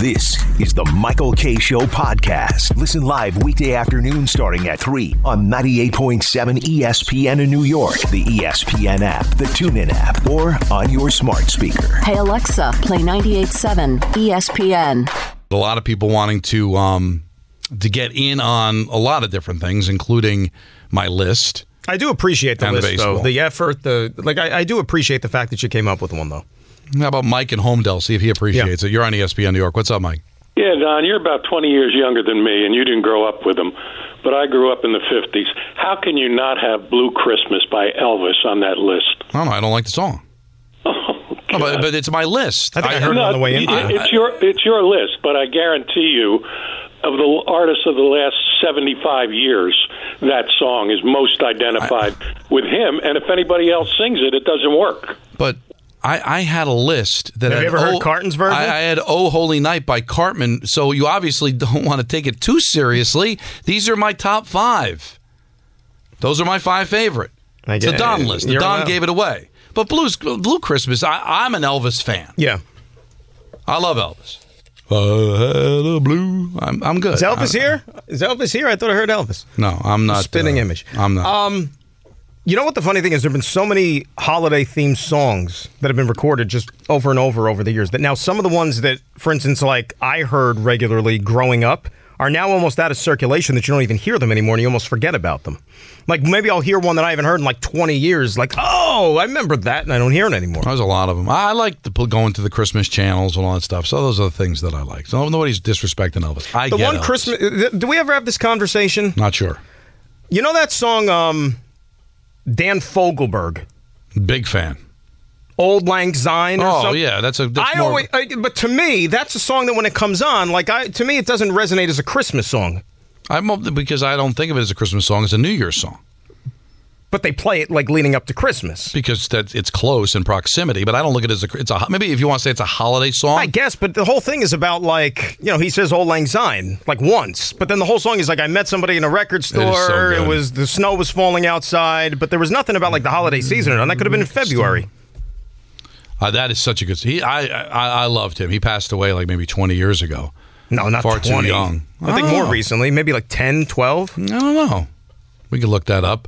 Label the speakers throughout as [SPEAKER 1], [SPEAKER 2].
[SPEAKER 1] This is the Michael Kay Show podcast. Listen live weekday afternoon starting at 3 on 98.7 ESPN in New York, the ESPN app, the TuneIn app, or on your smart speaker.
[SPEAKER 2] Hey Alexa, play 98.7 ESPN.
[SPEAKER 3] a lot of people wanting to um, to get in on a lot of different things, including my list.
[SPEAKER 4] I do appreciate the
[SPEAKER 3] And the
[SPEAKER 4] list, though. The effort, the like. I, I do appreciate the fact that you came up with one, though.
[SPEAKER 3] How about Mike in Holmdel? See if he appreciates it. You're on ESPN New York. What's up, Mike?
[SPEAKER 5] Yeah, Don, you're about 20 years younger than me, and you didn't grow up with them. But I grew up in the 50s. How can you not have Blue Christmas by Elvis on that list?
[SPEAKER 3] I don't know. I don't like the song. Oh, but, but it's my list.
[SPEAKER 4] I think I heard it on the way in.
[SPEAKER 5] it- it's your it's your list, but I guarantee you, of the artists of the last 75 years, that song is most identified with him. And if anybody else sings it, it doesn't work.
[SPEAKER 3] But I, I had a list that
[SPEAKER 4] Have you ever heard
[SPEAKER 3] oh,
[SPEAKER 4] Carton's version?
[SPEAKER 3] I, I had "Oh Holy Night" by Cartman. So you obviously don't want to take it too seriously. These are my top five. Those are my five favorite.
[SPEAKER 4] I
[SPEAKER 3] It's a
[SPEAKER 4] get-
[SPEAKER 3] Don list. The Don
[SPEAKER 4] allowed.
[SPEAKER 3] gave it away. But Blues, Blue Christmas, I, I'm an Elvis fan.
[SPEAKER 4] Yeah.
[SPEAKER 3] I love Elvis. I blue. I'm, I'm good.
[SPEAKER 4] Is Elvis
[SPEAKER 3] I-
[SPEAKER 4] here? Is Elvis here? I thought I heard Elvis.
[SPEAKER 3] No, I'm not.
[SPEAKER 4] Spinning
[SPEAKER 3] uh,
[SPEAKER 4] image.
[SPEAKER 3] I'm not.
[SPEAKER 4] Um, you know what the funny thing is? There have been so many holiday themed songs that have been recorded just over and over over the years. That now some of the ones that, for instance, like I heard regularly growing up, are now almost out of circulation. That you don't even hear them anymore, and you almost forget about them. Like maybe I'll hear one that I haven't heard in like 20 years. Like, oh, I remember that, and I don't hear it anymore.
[SPEAKER 3] There's a lot of them. I like the, going to the Christmas channels and all that stuff. So those are the things that I like. So nobody's disrespecting Elvis. I
[SPEAKER 4] The
[SPEAKER 3] get
[SPEAKER 4] one
[SPEAKER 3] Elvis.
[SPEAKER 4] Christmas. Do we ever have this conversation?
[SPEAKER 3] Not sure.
[SPEAKER 4] You know that song, um, Dan Fogelberg,
[SPEAKER 3] Big fan.
[SPEAKER 4] "Old Lang Syne"?
[SPEAKER 3] Oh
[SPEAKER 4] something?
[SPEAKER 3] yeah, that's a. That's
[SPEAKER 4] I
[SPEAKER 3] more,
[SPEAKER 4] always, I, but to me, that's a song that when it comes on, like I, to me, it doesn't resonate as a Christmas song.
[SPEAKER 3] I'm because I don't think of it as a Christmas song. It's a New Year's song
[SPEAKER 4] But they play it like leading up to Christmas.
[SPEAKER 3] because that it's close in proximity. But I don't look at it as a. It's a maybe if you want to say it's a holiday song.
[SPEAKER 4] I guess, but the whole thing is about like you know he says "Old Lang Syne" like once, but then the whole song is like I met somebody in a record
[SPEAKER 3] so
[SPEAKER 4] store.
[SPEAKER 3] good.
[SPEAKER 4] it was the snow was falling outside, but there was nothing about like the holiday season, and that could have been in February.
[SPEAKER 3] Uh, that is such a good. He, I, I, I loved him. He passed away like maybe 20 years ago.
[SPEAKER 4] No, not
[SPEAKER 3] Far too young.
[SPEAKER 4] I think
[SPEAKER 3] Oh.
[SPEAKER 4] more recently, maybe like 10, 12.
[SPEAKER 3] I don't know. We could look that up.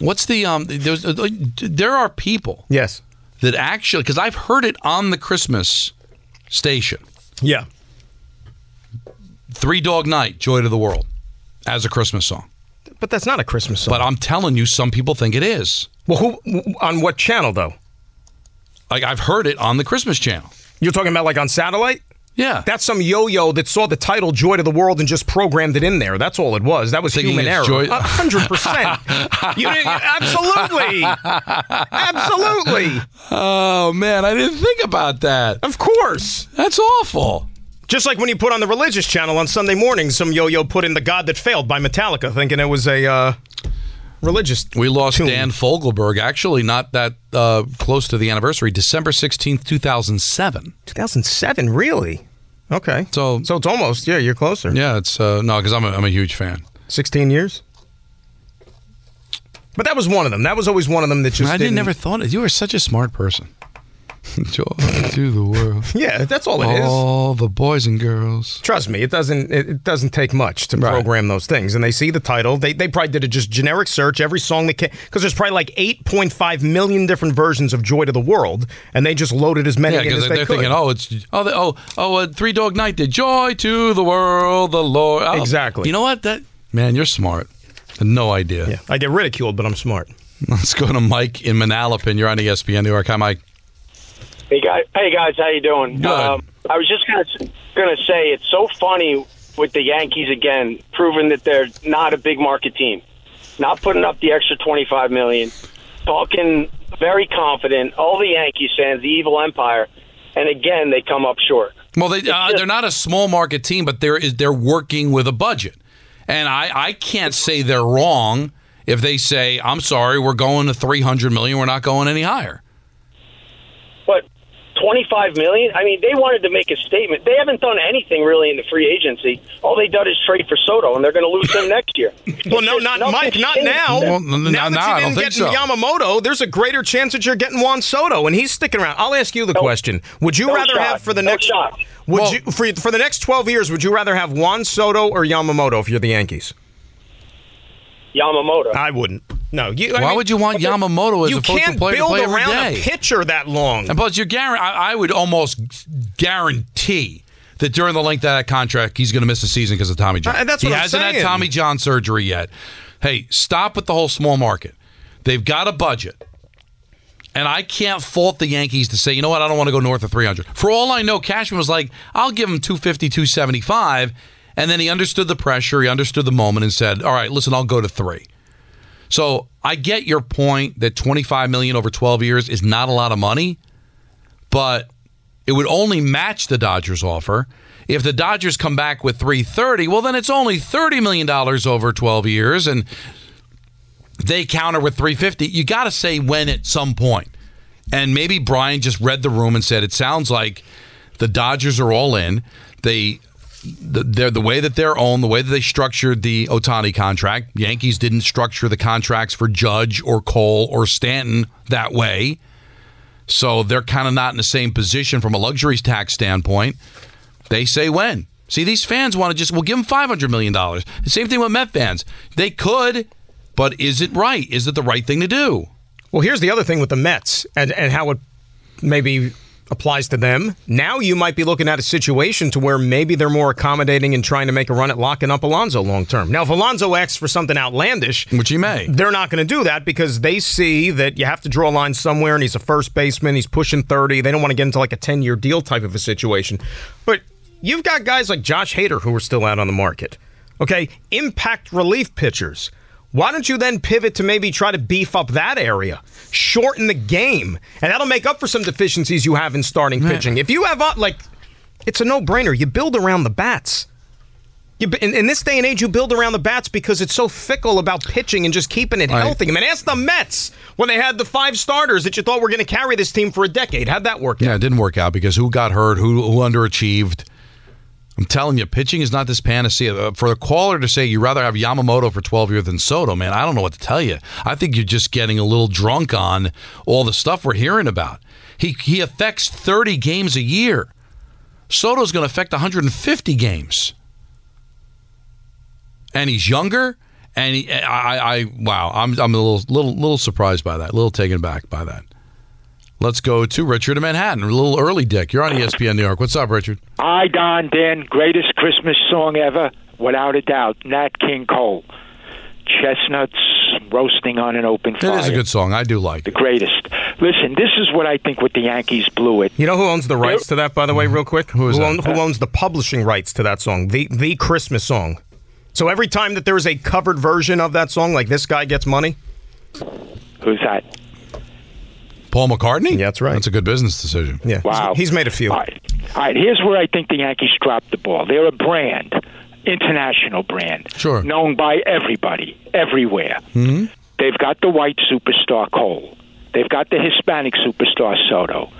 [SPEAKER 3] What's the um? There's uh, there are people
[SPEAKER 4] Yes.
[SPEAKER 3] that actually because I've heard it on the Christmas station.
[SPEAKER 4] Yeah.
[SPEAKER 3] Three Dog Night, Joy to the World, as a Christmas song.
[SPEAKER 4] But that's not a Christmas song.
[SPEAKER 3] But I'm telling you, some people think it is.
[SPEAKER 4] well, who on what channel though?
[SPEAKER 3] Like I've heard it on the Christmas channel.
[SPEAKER 4] You're talking about like on satellite?
[SPEAKER 3] Yeah,
[SPEAKER 4] That's some yo-yo that saw the title "Joy to the World" and just programmed it in there. That's all it was. That was
[SPEAKER 3] Thinking
[SPEAKER 4] human error.
[SPEAKER 3] Joy-
[SPEAKER 4] A hundred percent. You didn't absolutely, absolutely,
[SPEAKER 3] Oh man, I didn't think about that.
[SPEAKER 4] of course.
[SPEAKER 3] That's awful.
[SPEAKER 4] Just like when you put on the religious channel on Sunday morning, some yo-yo put in "The God That Failed" by Metallica, thinking it was a uh, religious.
[SPEAKER 3] We lost. Dan Fogelberg. Actually, not that uh, close to the anniversary. December 16th, 2007.
[SPEAKER 4] 2007, really? Okay.
[SPEAKER 3] So-
[SPEAKER 4] so it's almost yeah, you're closer.
[SPEAKER 3] Yeah, it's uh, no, because I'm a, I'm a huge fan.
[SPEAKER 4] 16 years. But that was one of them. That was always one of them that just
[SPEAKER 3] I
[SPEAKER 4] didn't.
[SPEAKER 3] didn't never thought it. You were such a smart person. Joy to the world.
[SPEAKER 4] Yeah, that's all it is.
[SPEAKER 3] All the boys and girls.
[SPEAKER 4] Trust me, it doesn't. It, doesn't take much to
[SPEAKER 3] Right.
[SPEAKER 4] program those things. And they see the title. They they probably did a just generic search every song that came because there's probably like 8.5 million different versions of "Joy to the World," and they just loaded as many
[SPEAKER 3] Yeah,
[SPEAKER 4] in
[SPEAKER 3] because
[SPEAKER 4] as
[SPEAKER 3] they're
[SPEAKER 4] could.
[SPEAKER 3] thinking, oh, it's oh, the, oh, oh, uh, Three Dog Night did joy to the world, the Lord. Oh,
[SPEAKER 4] Exactly.
[SPEAKER 3] You know what? That man, you're smart. Had no idea.
[SPEAKER 4] yeah, I get ridiculed, but I'm smart.
[SPEAKER 3] Let's go to Mike in Manalapan. You're on ESPN New York. Hi, Mike.
[SPEAKER 6] Hey guys, hey guys, how you doing? Um, I was just gonna gonna say it's so funny with the Yankees again, proving that they're not a big market team, not putting up the extra twenty five million, talking very confident. All the Yankees fans, the evil empire, and again they come up short.
[SPEAKER 3] Well, they uh, they're not a small market team, but they're they're working with a budget, And I, I can't say they're wrong if they say, I'm sorry, we're going to 300 million, we're not going any higher.
[SPEAKER 6] But 25 million? I mean, they wanted to make a statement. They haven't done anything really in the free agency. All they done is trade for Soto, and they're going to lose him next year.
[SPEAKER 4] Well, no, not Mike, not now.
[SPEAKER 3] Well, n-
[SPEAKER 4] now
[SPEAKER 3] n-
[SPEAKER 4] that
[SPEAKER 3] no,
[SPEAKER 4] you
[SPEAKER 3] I don't
[SPEAKER 4] didn't get
[SPEAKER 3] so.
[SPEAKER 4] Yamamoto, there's a greater chance that you're getting Juan Soto, and he's sticking around. I'll ask you the question: Would you
[SPEAKER 6] no
[SPEAKER 4] rather
[SPEAKER 6] shot.
[SPEAKER 4] have for the next
[SPEAKER 6] shot.
[SPEAKER 4] would
[SPEAKER 3] Well-
[SPEAKER 4] you for for the next 12 years? Would you rather have Juan Soto or Yamamoto if you're the Yankees?
[SPEAKER 6] Yamamoto.
[SPEAKER 4] I wouldn't. No. You, I
[SPEAKER 3] Why
[SPEAKER 4] mean,
[SPEAKER 3] would you want Yamamoto as a quarterback?
[SPEAKER 4] You
[SPEAKER 3] opposed
[SPEAKER 4] can't
[SPEAKER 3] to play
[SPEAKER 4] build
[SPEAKER 3] play
[SPEAKER 4] around
[SPEAKER 3] day?
[SPEAKER 4] a pitcher that long.
[SPEAKER 3] And plus, you're guar- I, I would almost guarantee that during the length of that contract, he's going to miss a season because of Tommy John.
[SPEAKER 4] Uh, that's
[SPEAKER 3] he
[SPEAKER 4] what I'm
[SPEAKER 3] hasn't had. Tommy John surgery yet. Hey, stop with the whole small market. They've got a budget. And I can't fault the Yankees to say, you know what, I don't want to go north of 300. For all I know, Cashman was like, I'll give him 250, 275. And then he understood the pressure, he understood the moment, and said, all right, listen, I'll go to three. So I get your point that 25 million over 12 years is not a lot of money, but it would only match the Dodgers offer. If the Dodgers come back with 330, well then it's only 30 million dollars over 12 years and they counter with 350. You got to say when at some point. And maybe Brian just read the room and said it sounds like the Dodgers are all in. They the, the way that they're owned, the way that they structured the Ohtani contract. Yankees didn't structure the contracts for Judge or Cole or Stanton that way. So they're kind of not in the same position from a luxuries tax standpoint. They say when. See, these fans want to just, well, give them $500 million. The same thing with Met fans. They could, but is it right? Is it the right thing to do?
[SPEAKER 4] Well, here's the other thing with the Mets and, and how it maybe applies to them. Now you might be looking at a situation to where maybe they're more accommodating and trying to make a run at locking up Alonso long term. Now, if Alonso asks for something outlandish,
[SPEAKER 3] Which he may.
[SPEAKER 4] they're not going to do that because they see that you have to draw a line somewhere and he's a first baseman, he's pushing 30. They don't want to get into like a 10 year deal type of a situation. But you've got guys like Josh Hader who are still out on the market. Okay, impact relief pitchers. Why don't you then pivot to maybe try to beef up that area, shorten the game, and that'll make up for some deficiencies you have in starting pitching. If you have uh, like, it's a no-brainer. You build around the bats. You, in, in this day and age, you build around the bats because it's so fickle about pitching and just keeping it
[SPEAKER 3] Right.
[SPEAKER 4] healthy. I mean, ask the Mets when they had the five starters that you thought were going to carry this team for a decade. How'd that work out?
[SPEAKER 3] Yeah, it didn't work out because who got hurt, who, who underachieved. I'm telling you, pitching is not this panacea. Uh, For a caller to say you'd rather have Yamamoto for 12 years than Soto, man, I don't know what to tell you. I think you're just getting a little drunk on all the stuff we're hearing about. He he affects 30 games a year. Soto's going to affect 150 games, and he's younger. And he, I, I, I, wow, I'm, I'm a little, little, little surprised by that, a little taken back by that. Let's go to Richard in Manhattan. A little early, Dick. You're on ESPN New York. What's up, Richard?
[SPEAKER 7] Hi, Don, Dan. Greatest Christmas song ever, without a doubt. Nat King Cole. Chestnuts roasting on an open fire.
[SPEAKER 3] is a good song. I do like
[SPEAKER 7] The
[SPEAKER 3] it.
[SPEAKER 7] greatest. Listen, this is what I think with the Yankees blew it.
[SPEAKER 4] You know who owns the rights to that, by the way, mm-hmm. real quick?
[SPEAKER 3] Who is that?
[SPEAKER 4] own- who owns the publishing rights to that song? The the Christmas song. So every time that there is a covered version of that song, like this guy gets money.
[SPEAKER 7] Who's that?
[SPEAKER 3] Paul McCartney?
[SPEAKER 4] Yeah, that's right.
[SPEAKER 3] That's a good business decision.
[SPEAKER 4] Yeah,
[SPEAKER 7] Wow.
[SPEAKER 4] he's, made a few.
[SPEAKER 7] All right. All right, here's where I think the Yankees dropped the ball. They're a brand, international brand.
[SPEAKER 3] Sure.
[SPEAKER 7] Known by everybody, everywhere.
[SPEAKER 3] Mhm.
[SPEAKER 7] They've got the white superstar Cole. They've got the Hispanic superstar Soto.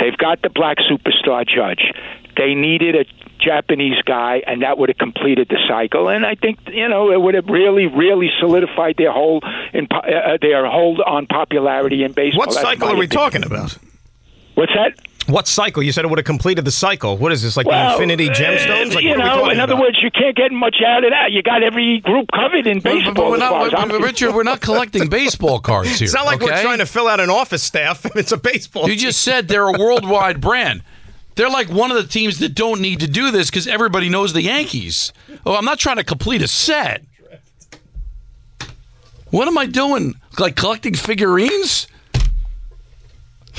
[SPEAKER 7] They've got the black superstar Judge. They needed a Japanese guy, and that would have completed the cycle. And I think you know it would have really, really solidified their hold in uh, their hold on popularity in baseball.
[SPEAKER 4] What
[SPEAKER 7] That's
[SPEAKER 4] cycle are we
[SPEAKER 7] opinion.
[SPEAKER 4] talking about?
[SPEAKER 7] What's that?
[SPEAKER 4] What cycle? You said it would have completed the cycle. What is this, like
[SPEAKER 7] Well,
[SPEAKER 4] the Infinity
[SPEAKER 7] uh,
[SPEAKER 4] Gemstones? Like,
[SPEAKER 7] you
[SPEAKER 4] what are we
[SPEAKER 7] know,
[SPEAKER 4] talking
[SPEAKER 7] in other
[SPEAKER 4] about?
[SPEAKER 7] words, you can't get much out of that. You got every group covered in
[SPEAKER 3] But-
[SPEAKER 7] baseball.
[SPEAKER 3] but we're not,
[SPEAKER 7] as I'm
[SPEAKER 3] but- Richard, we're not collecting baseball cards here.
[SPEAKER 4] It's not like we're trying to fill out an office staff. It's a baseball.
[SPEAKER 3] You just said they're a worldwide brand. They're like one of the teams that don't need to do this because everybody knows the Yankees. Oh, I'm not trying to complete a set. What am I doing? Like collecting figurines?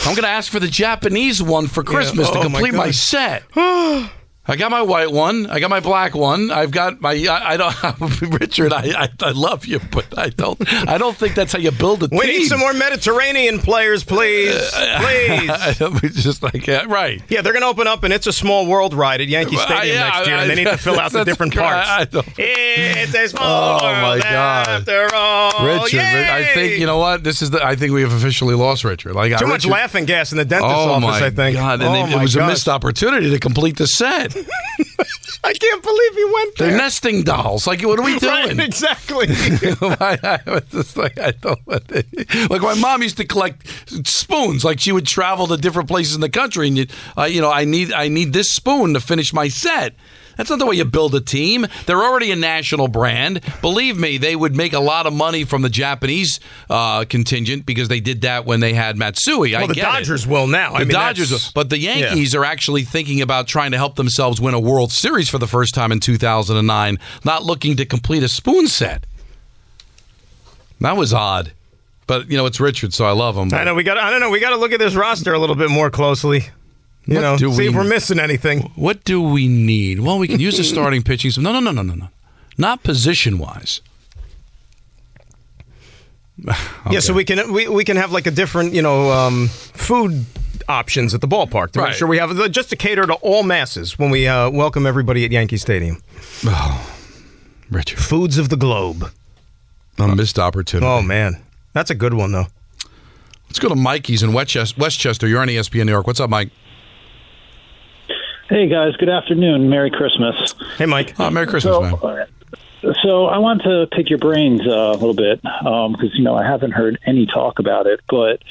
[SPEAKER 3] I'm going to ask for the Japanese one for Christmas to
[SPEAKER 4] Oh, my
[SPEAKER 3] complete my,
[SPEAKER 4] God.
[SPEAKER 3] set. I got my white one. I got my black one. I've got my. I, I don't, Richard. I, I I love you, but I don't. I don't think that's how you build a
[SPEAKER 4] We
[SPEAKER 3] team.
[SPEAKER 4] We need some more Mediterranean players, please. Please.
[SPEAKER 3] Just like yeah, right.
[SPEAKER 4] Yeah, they're going to open up and it's a small world ride at Yankee Stadium
[SPEAKER 3] yeah,
[SPEAKER 4] next year, and they need to fill out the different parts.
[SPEAKER 3] I- I don't-
[SPEAKER 4] it's a oh, small world.
[SPEAKER 3] Oh, my
[SPEAKER 4] world
[SPEAKER 3] God.
[SPEAKER 4] after all.
[SPEAKER 3] Richard,
[SPEAKER 4] Yay!
[SPEAKER 3] I think you know what. This is the. I think we have officially lost Richard. Like
[SPEAKER 4] Too
[SPEAKER 3] I,
[SPEAKER 4] much laughing gas in the dentist's
[SPEAKER 3] Oh
[SPEAKER 4] office, I think.
[SPEAKER 3] god! And
[SPEAKER 4] oh
[SPEAKER 3] they- it was a missed opportunity to complete the set.
[SPEAKER 4] I can't believe he went there.
[SPEAKER 3] They're nesting dolls. Like, what are we
[SPEAKER 4] Right,
[SPEAKER 3] doing?
[SPEAKER 4] exactly.
[SPEAKER 3] I, I was just like, I don't. Like my mom used to collect spoons. Like she would travel to different places in the country, and you, uh, you know, I need, I need this spoon to finish my set. That's not the way you build a team. They're already a national brand. Believe me, they would make a lot of money from the Japanese uh, contingent because they did that when they had Matsui. I
[SPEAKER 4] well, the
[SPEAKER 3] get it.
[SPEAKER 4] Dodgers will now.
[SPEAKER 3] The
[SPEAKER 4] I mean,
[SPEAKER 3] Dodgers, will. but the Yankees are actually thinking about trying to help themselves win a World Series for the first time in 2009, not looking to complete a spoon set. That was odd, but you know it's Richard, so I love him.
[SPEAKER 4] I know we got. I don't know. We got to look at this roster a little bit more closely. You
[SPEAKER 3] What
[SPEAKER 4] know,
[SPEAKER 3] do
[SPEAKER 4] see if
[SPEAKER 3] we-
[SPEAKER 4] we're missing anything.
[SPEAKER 3] What do we need? Well, we can use the starting pitching. No, no, no, no, no, no, not position wise.
[SPEAKER 4] Yeah, so we can we, we can have like a different you know um, food options at the ballpark to
[SPEAKER 3] Right.
[SPEAKER 4] make sure we have just to cater to all masses when we uh, welcome everybody at Yankee Stadium.
[SPEAKER 3] Oh, Richard,
[SPEAKER 4] Foods of the globe.
[SPEAKER 3] a missed opportunity.
[SPEAKER 4] Oh man, that's a good one though.
[SPEAKER 3] Let's go to Mikey's in Westchester. Westchester. You're on ESPN New York. What's up, Mike?
[SPEAKER 8] Hey guys, good afternoon. Merry Christmas.
[SPEAKER 4] Hey, Mike.
[SPEAKER 3] Oh, Merry Christmas,
[SPEAKER 8] So,
[SPEAKER 3] man.
[SPEAKER 8] uh, so I want to pick your brains uh, a little bit because you know I haven't heard any talk about it. But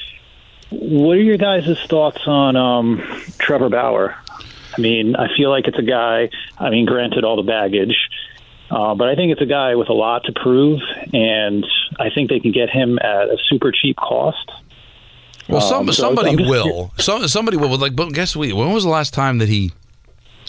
[SPEAKER 8] what are your guys' thoughts on um, Trevor Bauer? I mean, I feel like it's a guy. I mean, granted, all the baggage, uh, but I think it's a guy with a lot to prove, and I think they can get him at a super cheap cost.
[SPEAKER 3] Well, some,
[SPEAKER 8] Um, so
[SPEAKER 3] somebody
[SPEAKER 8] I'm
[SPEAKER 3] will. So, somebody will. Like, but guess we. When was the last time that he?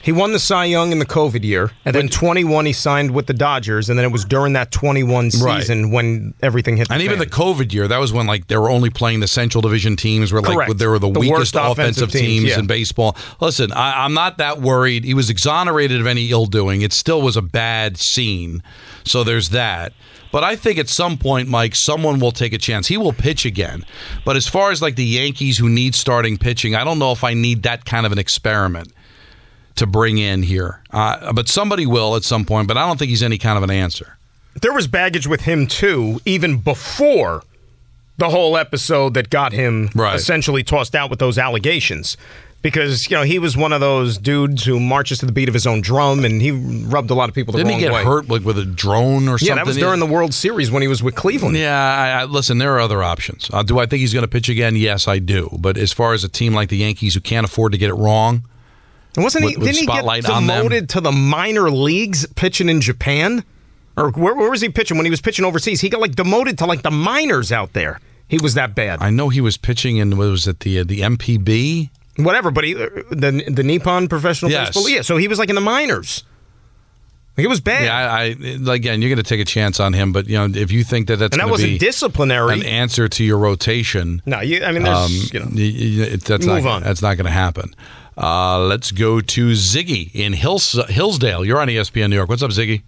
[SPEAKER 4] He won the Cy Young in the COVID year, and then 21 he signed with the Dodgers, and then it was during that 21
[SPEAKER 3] Right.
[SPEAKER 4] season when everything hit. The
[SPEAKER 3] And even the. COVID year, that was when like they were only playing the Central Division teams, where like
[SPEAKER 4] Correct.
[SPEAKER 3] they were the,
[SPEAKER 4] The
[SPEAKER 3] weakest
[SPEAKER 4] offensive
[SPEAKER 3] offensive,
[SPEAKER 4] teams,
[SPEAKER 3] teams,
[SPEAKER 4] yeah.
[SPEAKER 3] in baseball. Listen, I, I'm not that worried. He was exonerated of any ill doing. It still was a bad scene, so there's that. But I think at some point, Mike, someone will take a chance. He will pitch again. But as far as like the Yankees who need starting pitching, I don't know if I need that kind of an experiment to bring in here. Uh, but somebody will at some point. But I don't think he's any kind of an answer.
[SPEAKER 4] there was baggage with him too, even before the whole episode that got him
[SPEAKER 3] Right.
[SPEAKER 4] essentially tossed out with those allegations. Because you know he was one of those dudes who marches to the beat of his own drum, and he rubbed a lot of people the
[SPEAKER 3] Didn't
[SPEAKER 4] wrong
[SPEAKER 3] he get
[SPEAKER 4] way.
[SPEAKER 3] hurt like with a drone or something?
[SPEAKER 4] Yeah, that was during the World Series when he was with Cleveland.
[SPEAKER 3] Yeah, I, I, listen, there are other options. Uh, do I think he's going to pitch again? Yes, I do. But as far as a team like the Yankees who can't afford to get it wrong,
[SPEAKER 4] And wasn't he?
[SPEAKER 3] With- with
[SPEAKER 4] didn't he get demoted to the minor leagues pitching in Japan, or where, where was he pitching when he was pitching overseas? He got like demoted to like the minors out there. He was that bad.
[SPEAKER 3] I know he was pitching in what was it the uh, the NPB?
[SPEAKER 4] Whatever, but he uh, the the Nippon Professional
[SPEAKER 3] Yes.
[SPEAKER 4] Baseball. Yeah, so he was like in the minors. Like, it was bad.
[SPEAKER 3] Yeah, I, I again, you're going to take a chance on him, but you know if you think that that's
[SPEAKER 4] and that wasn't
[SPEAKER 3] be
[SPEAKER 4] disciplinary.
[SPEAKER 3] an answer to your rotation,
[SPEAKER 4] no, you, I mean, there's
[SPEAKER 3] um,
[SPEAKER 4] you know.
[SPEAKER 3] y- y- that's
[SPEAKER 4] Move
[SPEAKER 3] not
[SPEAKER 4] on.
[SPEAKER 3] that's not going to happen. Uh, let's go to Ziggy in Hills, Hillsdale. You're on ESPN New York. What's up, Ziggy?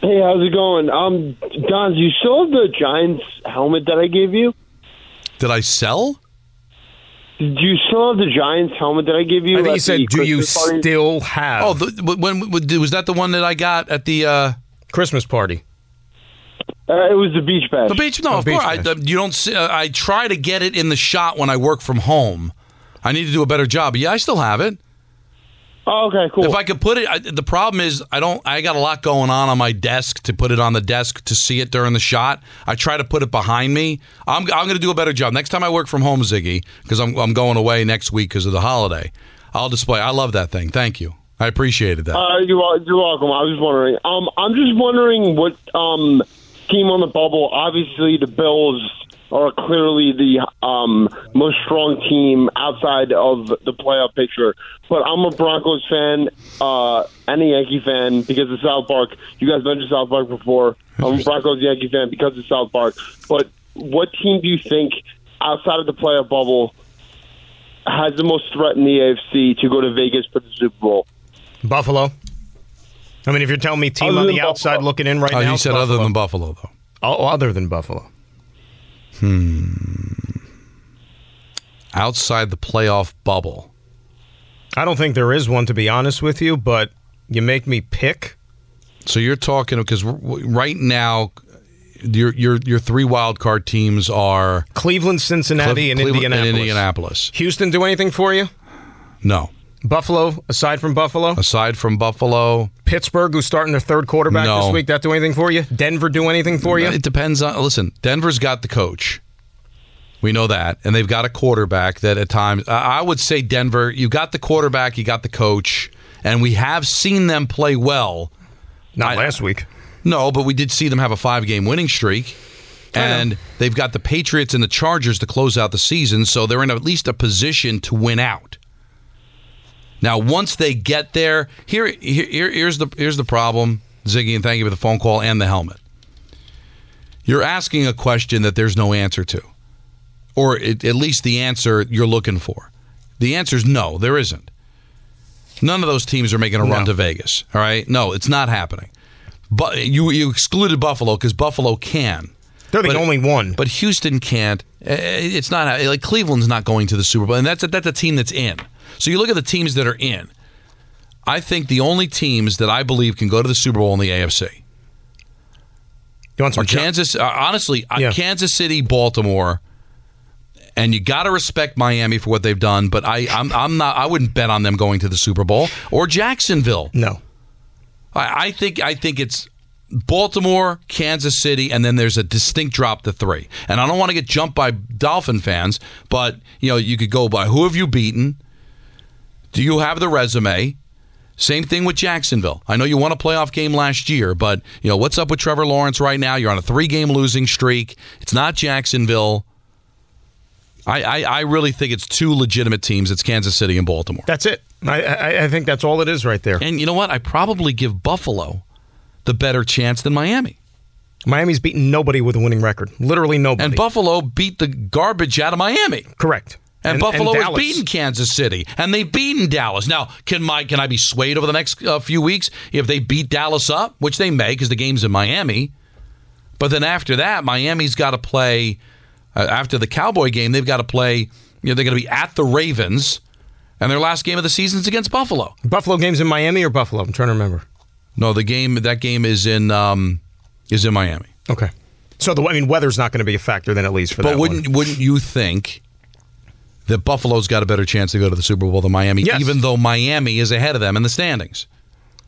[SPEAKER 9] Hey, how's it going? Um, Don, you still have the Giants helmet that I gave you?
[SPEAKER 3] Did I sell?
[SPEAKER 9] Do you still have the Giants helmet that I gave you?
[SPEAKER 4] I think
[SPEAKER 9] at
[SPEAKER 4] he said,
[SPEAKER 9] the
[SPEAKER 4] "Do you
[SPEAKER 9] party?"
[SPEAKER 4] still have?"
[SPEAKER 3] Oh, the, when, when was that the one that I got at the? Uh,
[SPEAKER 4] Christmas party.
[SPEAKER 9] Uh, it was the beach bash.
[SPEAKER 3] The beach? No,
[SPEAKER 4] Oh,
[SPEAKER 3] of
[SPEAKER 4] beach
[SPEAKER 3] course. I, you don't. See, uh, I try to get it in the shot when I work from home. I need to do a better job. But yeah, I still have it.
[SPEAKER 9] Oh, okay, cool.
[SPEAKER 3] If I could put it, I, the problem is I don't. I got a lot going on on my desk to put it on the desk to see it during the shot. I try to put it behind me. I'm, I'm going to do a better job next time I work from home, Ziggy, because I'm, I'm going away next week because of the holiday. I'll display. I love that thing. Thank you. I appreciated that.
[SPEAKER 9] Uh, you're, you're welcome. I was wondering. Um, I'm just wondering what um team on the bubble. Obviously, the Bills are clearly the um most strong team outside of the playoff picture. But I'm a Broncos fan uh, and a Yankee fan because of South Park. You guys mentioned South Park before. I'm a Broncos Yankee fan because of South Park. But what team do you think outside of the playoff bubble has the most threat in the AFC to go to Vegas for the Super Bowl?
[SPEAKER 4] Buffalo. I mean, if you're telling me team
[SPEAKER 9] Other
[SPEAKER 4] on the outside
[SPEAKER 9] Buffalo.
[SPEAKER 4] looking in right
[SPEAKER 3] Oh,
[SPEAKER 4] now,
[SPEAKER 3] he
[SPEAKER 4] it's
[SPEAKER 3] said other than Buffalo, though.
[SPEAKER 4] Oh, other than Buffalo. Hmm.
[SPEAKER 3] Outside the playoff bubble.
[SPEAKER 4] I don't think there is one, to be honest with you, but you make me pick.
[SPEAKER 3] So you're talking because right now, your your your three wild card teams are
[SPEAKER 4] Cleveland, Cincinnati, and
[SPEAKER 3] Cleveland
[SPEAKER 4] Indianapolis.
[SPEAKER 3] and Indianapolis.
[SPEAKER 4] Houston do anything for you?
[SPEAKER 3] No,
[SPEAKER 4] Buffalo, aside from Buffalo?
[SPEAKER 3] aside from Buffalo,
[SPEAKER 4] Pittsburgh, who's starting their third quarterback
[SPEAKER 3] No.
[SPEAKER 4] this week, that do anything for you? Denver do anything for you?
[SPEAKER 3] It depends on. Listen, Denver's got the coach. We know that, and they've got a quarterback that at times I would say Denver. You got the quarterback, you got the coach, and we have seen them play well.
[SPEAKER 4] Not
[SPEAKER 3] I-
[SPEAKER 4] last week.
[SPEAKER 3] No, but we did see them have a five-game winning streak, and they've got the Patriots and the Chargers to close out the season, so they're in at least a position to win out. Now, once they get there, here, here here's the here's the problem, Ziggy, and thank you for the phone call and the helmet. You're asking a question that there's no answer to, or it, at least the answer you're looking for. The answer is no, there isn't. None of those teams are making a run to Vegas. All right, no, it's not happening. But you you excluded Buffalo because Buffalo can.
[SPEAKER 4] They're the
[SPEAKER 3] But-
[SPEAKER 4] only one.
[SPEAKER 3] But Houston can't. Uh, It's not like Cleveland's not going to the Super Bowl, and that's a, that's a team that's in. So you look at the teams that are in. I think the only teams that I believe can go to the Super Bowl in the AFC
[SPEAKER 4] You want some
[SPEAKER 3] Kansas. Uh, honestly, uh, Kansas City, Baltimore, and you got to respect Miami for what they've done. But I, I'm, I'm not. I wouldn't bet on them going to the Super Bowl or Jacksonville.
[SPEAKER 4] No.
[SPEAKER 3] I, I think I think it's Baltimore, Kansas City, and then there's a distinct drop to three. And I don't want to get jumped by Dolphin fans, but you know you could go by who have you beaten? Do you have the resume? Same thing with Jacksonville. I know you won a playoff game last year, but you know what's up with Trevor Lawrence right now? You're on a three-game losing streak. It's not Jacksonville. I, I, I really think it's two legitimate teams. It's Kansas City and Baltimore.
[SPEAKER 4] That's it. I, I, I think that's all it is right there.
[SPEAKER 3] And you know what? I probably give Buffalo the better chance than Miami.
[SPEAKER 4] Miami's beaten nobody with a winning record. Literally nobody.
[SPEAKER 3] And Buffalo beat the garbage out of Miami.
[SPEAKER 4] Correct.
[SPEAKER 3] And, Buffalo has beaten Kansas City, and they've beaten Dallas. Now, can my can I be swayed over the next uh, few weeks if they beat Dallas up, which they may because the game's in Miami? But then after that, Miami's got to play. Uh, after the Cowboy game, they've got to play. You know, they're going to be at the Ravens, and their last game of the season is against Buffalo.
[SPEAKER 4] Buffalo games in Miami or Buffalo? I'm trying to remember.
[SPEAKER 3] No, the game that game is in um, is in Miami.
[SPEAKER 4] Okay. So the I mean, weather's not going to be a factor then at least for
[SPEAKER 3] But
[SPEAKER 4] that But
[SPEAKER 3] wouldn't
[SPEAKER 4] one.
[SPEAKER 3] wouldn't you think that Buffalo's got a better chance to go to the Super Bowl than Miami,
[SPEAKER 4] Yes.
[SPEAKER 3] even though Miami is ahead of them in the standings?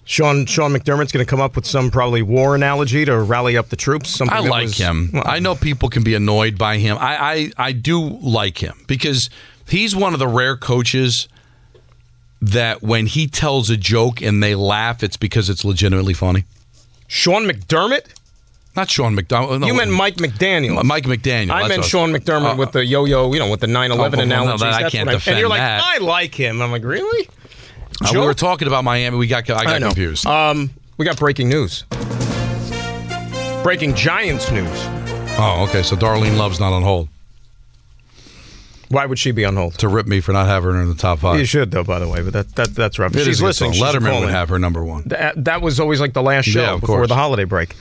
[SPEAKER 4] Sean Sean McDermott's going to come up with some probably war analogy to rally up the troops. Something
[SPEAKER 3] I like
[SPEAKER 4] was-
[SPEAKER 3] him.
[SPEAKER 4] well,
[SPEAKER 3] I know people can be annoyed by him. I, I I do like him because he's one of the rare coaches that when he tells a joke and they laugh, it's because it's legitimately funny.
[SPEAKER 4] Sean McDermott.
[SPEAKER 3] Not Sean McDonald. No,
[SPEAKER 4] you meant Mike McDaniel.
[SPEAKER 3] Mike McDaniel.
[SPEAKER 4] I meant Sean McDermott
[SPEAKER 3] Uh,
[SPEAKER 4] with the yo-yo, you know, with the 9/11
[SPEAKER 3] Oh, no,
[SPEAKER 4] analogies.
[SPEAKER 3] that I
[SPEAKER 4] That's
[SPEAKER 3] can't defend
[SPEAKER 4] And you're like,
[SPEAKER 3] that.
[SPEAKER 4] I like him. I'm like, really?
[SPEAKER 3] uh, we were talking about Miami. We got I got
[SPEAKER 4] know.
[SPEAKER 3] confused.
[SPEAKER 4] Um, we got breaking news. Breaking Giants news.
[SPEAKER 3] oh, okay. So Darlene Love's not on hold
[SPEAKER 4] Why would she be on hold?
[SPEAKER 3] to rip me for not having her in the top five.
[SPEAKER 4] You should though, by the way, but that, that that's rough.
[SPEAKER 3] It
[SPEAKER 4] She's
[SPEAKER 3] is a good
[SPEAKER 4] listening.
[SPEAKER 3] Letterman would have her number one.
[SPEAKER 4] That, that was always like the last show
[SPEAKER 3] Yeah,
[SPEAKER 4] before
[SPEAKER 3] course.
[SPEAKER 4] the holiday break.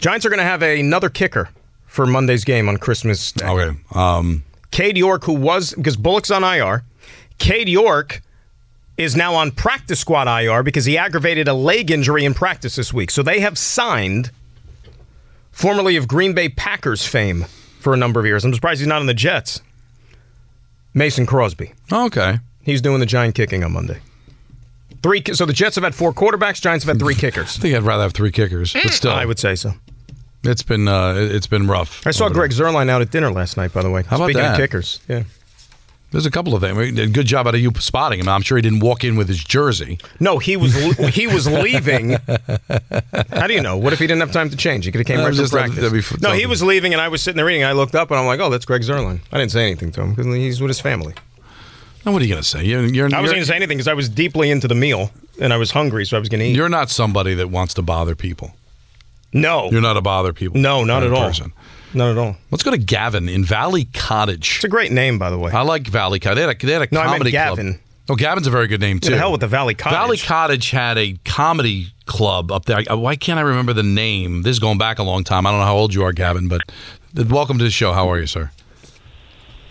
[SPEAKER 4] Giants are going to have another kicker for Monday's game on Christmas Day.
[SPEAKER 3] Okay. Um,
[SPEAKER 4] Cade York, who was because Bullock's on IR, Cade York is now on practice squad IR because he aggravated a leg injury in practice this week. So they have signed, formerly of Green Bay Packers fame, for a number of years. I'm surprised he's not on the Jets. Mason Crosby.
[SPEAKER 3] okay.
[SPEAKER 4] He's doing the giant kicking on Monday. Three. So the Jets have had four quarterbacks. Giants have had three kickers.
[SPEAKER 3] I think I'd rather have three kickers, but still,
[SPEAKER 4] I would say so.
[SPEAKER 3] It's been uh, it's been rough.
[SPEAKER 4] I saw Greg Zuerlein out at dinner last night. By the way,
[SPEAKER 3] How about
[SPEAKER 4] speaking
[SPEAKER 3] that?
[SPEAKER 4] of kickers, yeah.
[SPEAKER 3] There's a couple of mean, Good job out of you spotting him. I'm sure he didn't walk in with his jersey.
[SPEAKER 4] No, he was he was leaving. How do you know? What if he didn't have time to change? He could have came
[SPEAKER 3] Uh,
[SPEAKER 4] right
[SPEAKER 3] just that'd-
[SPEAKER 4] practice.
[SPEAKER 3] that'd be
[SPEAKER 4] no, he was leaving, and I was sitting there reading. I looked up, and I'm like, "Oh, that's Greg Zuerlein." I didn't say anything to him because he's with his family.
[SPEAKER 3] Now, what are you going to say? You're, you're,
[SPEAKER 4] I wasn't going to say anything because I was deeply into the meal, and I was hungry, so I was going to eat.
[SPEAKER 3] you're not somebody that wants to bother people.
[SPEAKER 4] No,
[SPEAKER 3] You're not a bother people.
[SPEAKER 4] no, not at
[SPEAKER 3] of
[SPEAKER 4] all.
[SPEAKER 3] person.
[SPEAKER 4] Not at all.
[SPEAKER 3] Let's go to Gavin in Valley Cottage.
[SPEAKER 4] It's a great name, by the way.
[SPEAKER 3] I like Valley Cottage. They had a, they had a
[SPEAKER 4] no, I meant Gavin.
[SPEAKER 3] club. Oh, Gavin's a very good name
[SPEAKER 4] Yeah,
[SPEAKER 3] too.
[SPEAKER 4] the hell with the Valley Cottage.
[SPEAKER 3] Valley Cottage had a comedy club up there. Why can't I remember the name? This is going back a long time. I don't know how old you are, Gavin, but welcome to the show. How are you, sir?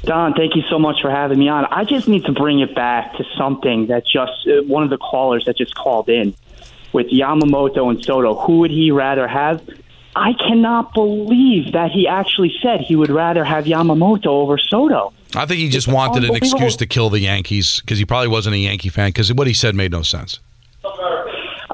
[SPEAKER 10] Don, thank you so much for having me on. I just need to bring it back to something that just uh, one of the callers that just called in with Yamamoto and Soto. Who would he rather have? I cannot believe that he actually said he would rather have Yamamoto over Soto.
[SPEAKER 3] I think he just wanted an excuse to kill the Yankees because he probably wasn't a Yankee fan because what he said made no sense.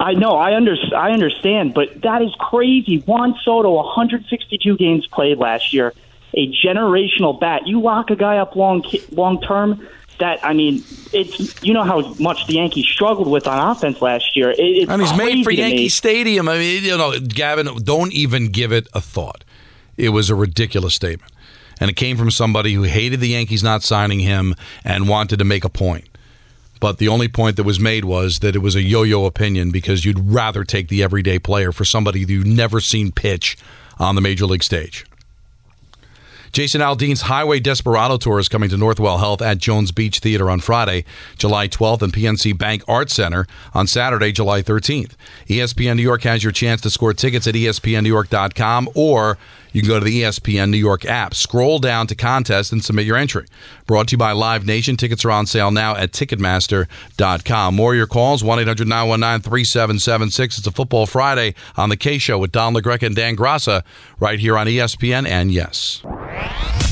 [SPEAKER 10] I know, I under, I understand, but that is crazy. Juan Soto, 162 games played last year, a generational bat. You lock a guy up long long term. That I mean, it's you know how much the Yankees struggled with on offense last year. It, it's
[SPEAKER 3] And he's made for Yankee
[SPEAKER 10] me.
[SPEAKER 3] Stadium. I mean, you know, Gavin, don't even give it a thought. It was a ridiculous statement. And it came from somebody who hated the Yankees not signing him and wanted to make a point. But the only point that was made was that it was a yo yo opinion because you'd rather take the everyday player for somebody that you've never seen pitch on the major league stage. Jason Aldean's Highway Desperado Tour is coming to Northwell Health at Jones Beach Theater on Friday, July 12th, and PNC Bank Arts Center on Saturday, July 13th. ESPN New York has your chance to score tickets at espnnewyork.com or you can go to the ESPN New York app. Scroll down to contest and submit your entry. Brought to you by Live Nation. Tickets are on sale now at Ticketmaster.com. More of your calls, 1 800 919 3776. It's a Football Friday on The K Show with Don LaGreca and Dan Graca right here on ESPN. And yes. Bye.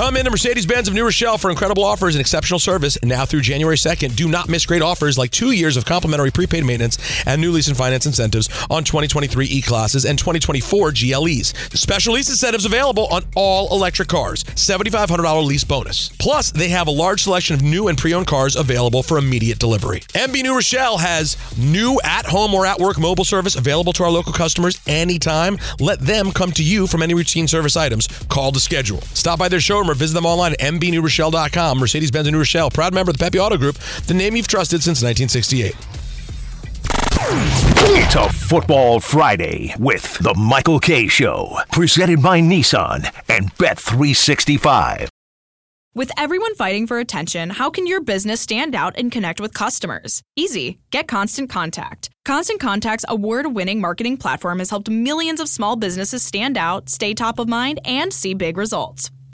[SPEAKER 11] Come into Mercedes Benz of New Rochelle for incredible offers and exceptional service now through January 2nd. Do not miss great offers like two years of complimentary prepaid maintenance and new lease and finance incentives on 2023 E classes and 2024 GLEs. Special lease incentives available on all electric cars. $7,500 lease bonus. Plus, they have a large selection of new and pre owned cars available for immediate delivery. MB New Rochelle has new at home or at work mobile service available to our local customers anytime. Let them come to you from any routine service items. Call to schedule. Stop by their showroom or visit them online at mbnewrochelle.com. Mercedes Benz of New Rochelle, proud member of the Pepe Auto Group, the name you've trusted since 1968.
[SPEAKER 1] It's a Football Friday with The Michael Kay Show, presented by Nissan and Bet365.
[SPEAKER 12] With everyone fighting for attention, how can your business stand out and connect with customers? Easy. Get Constant Contact. Constant Contact's award winning marketing platform has helped millions of small businesses stand out, stay top of mind, and see big results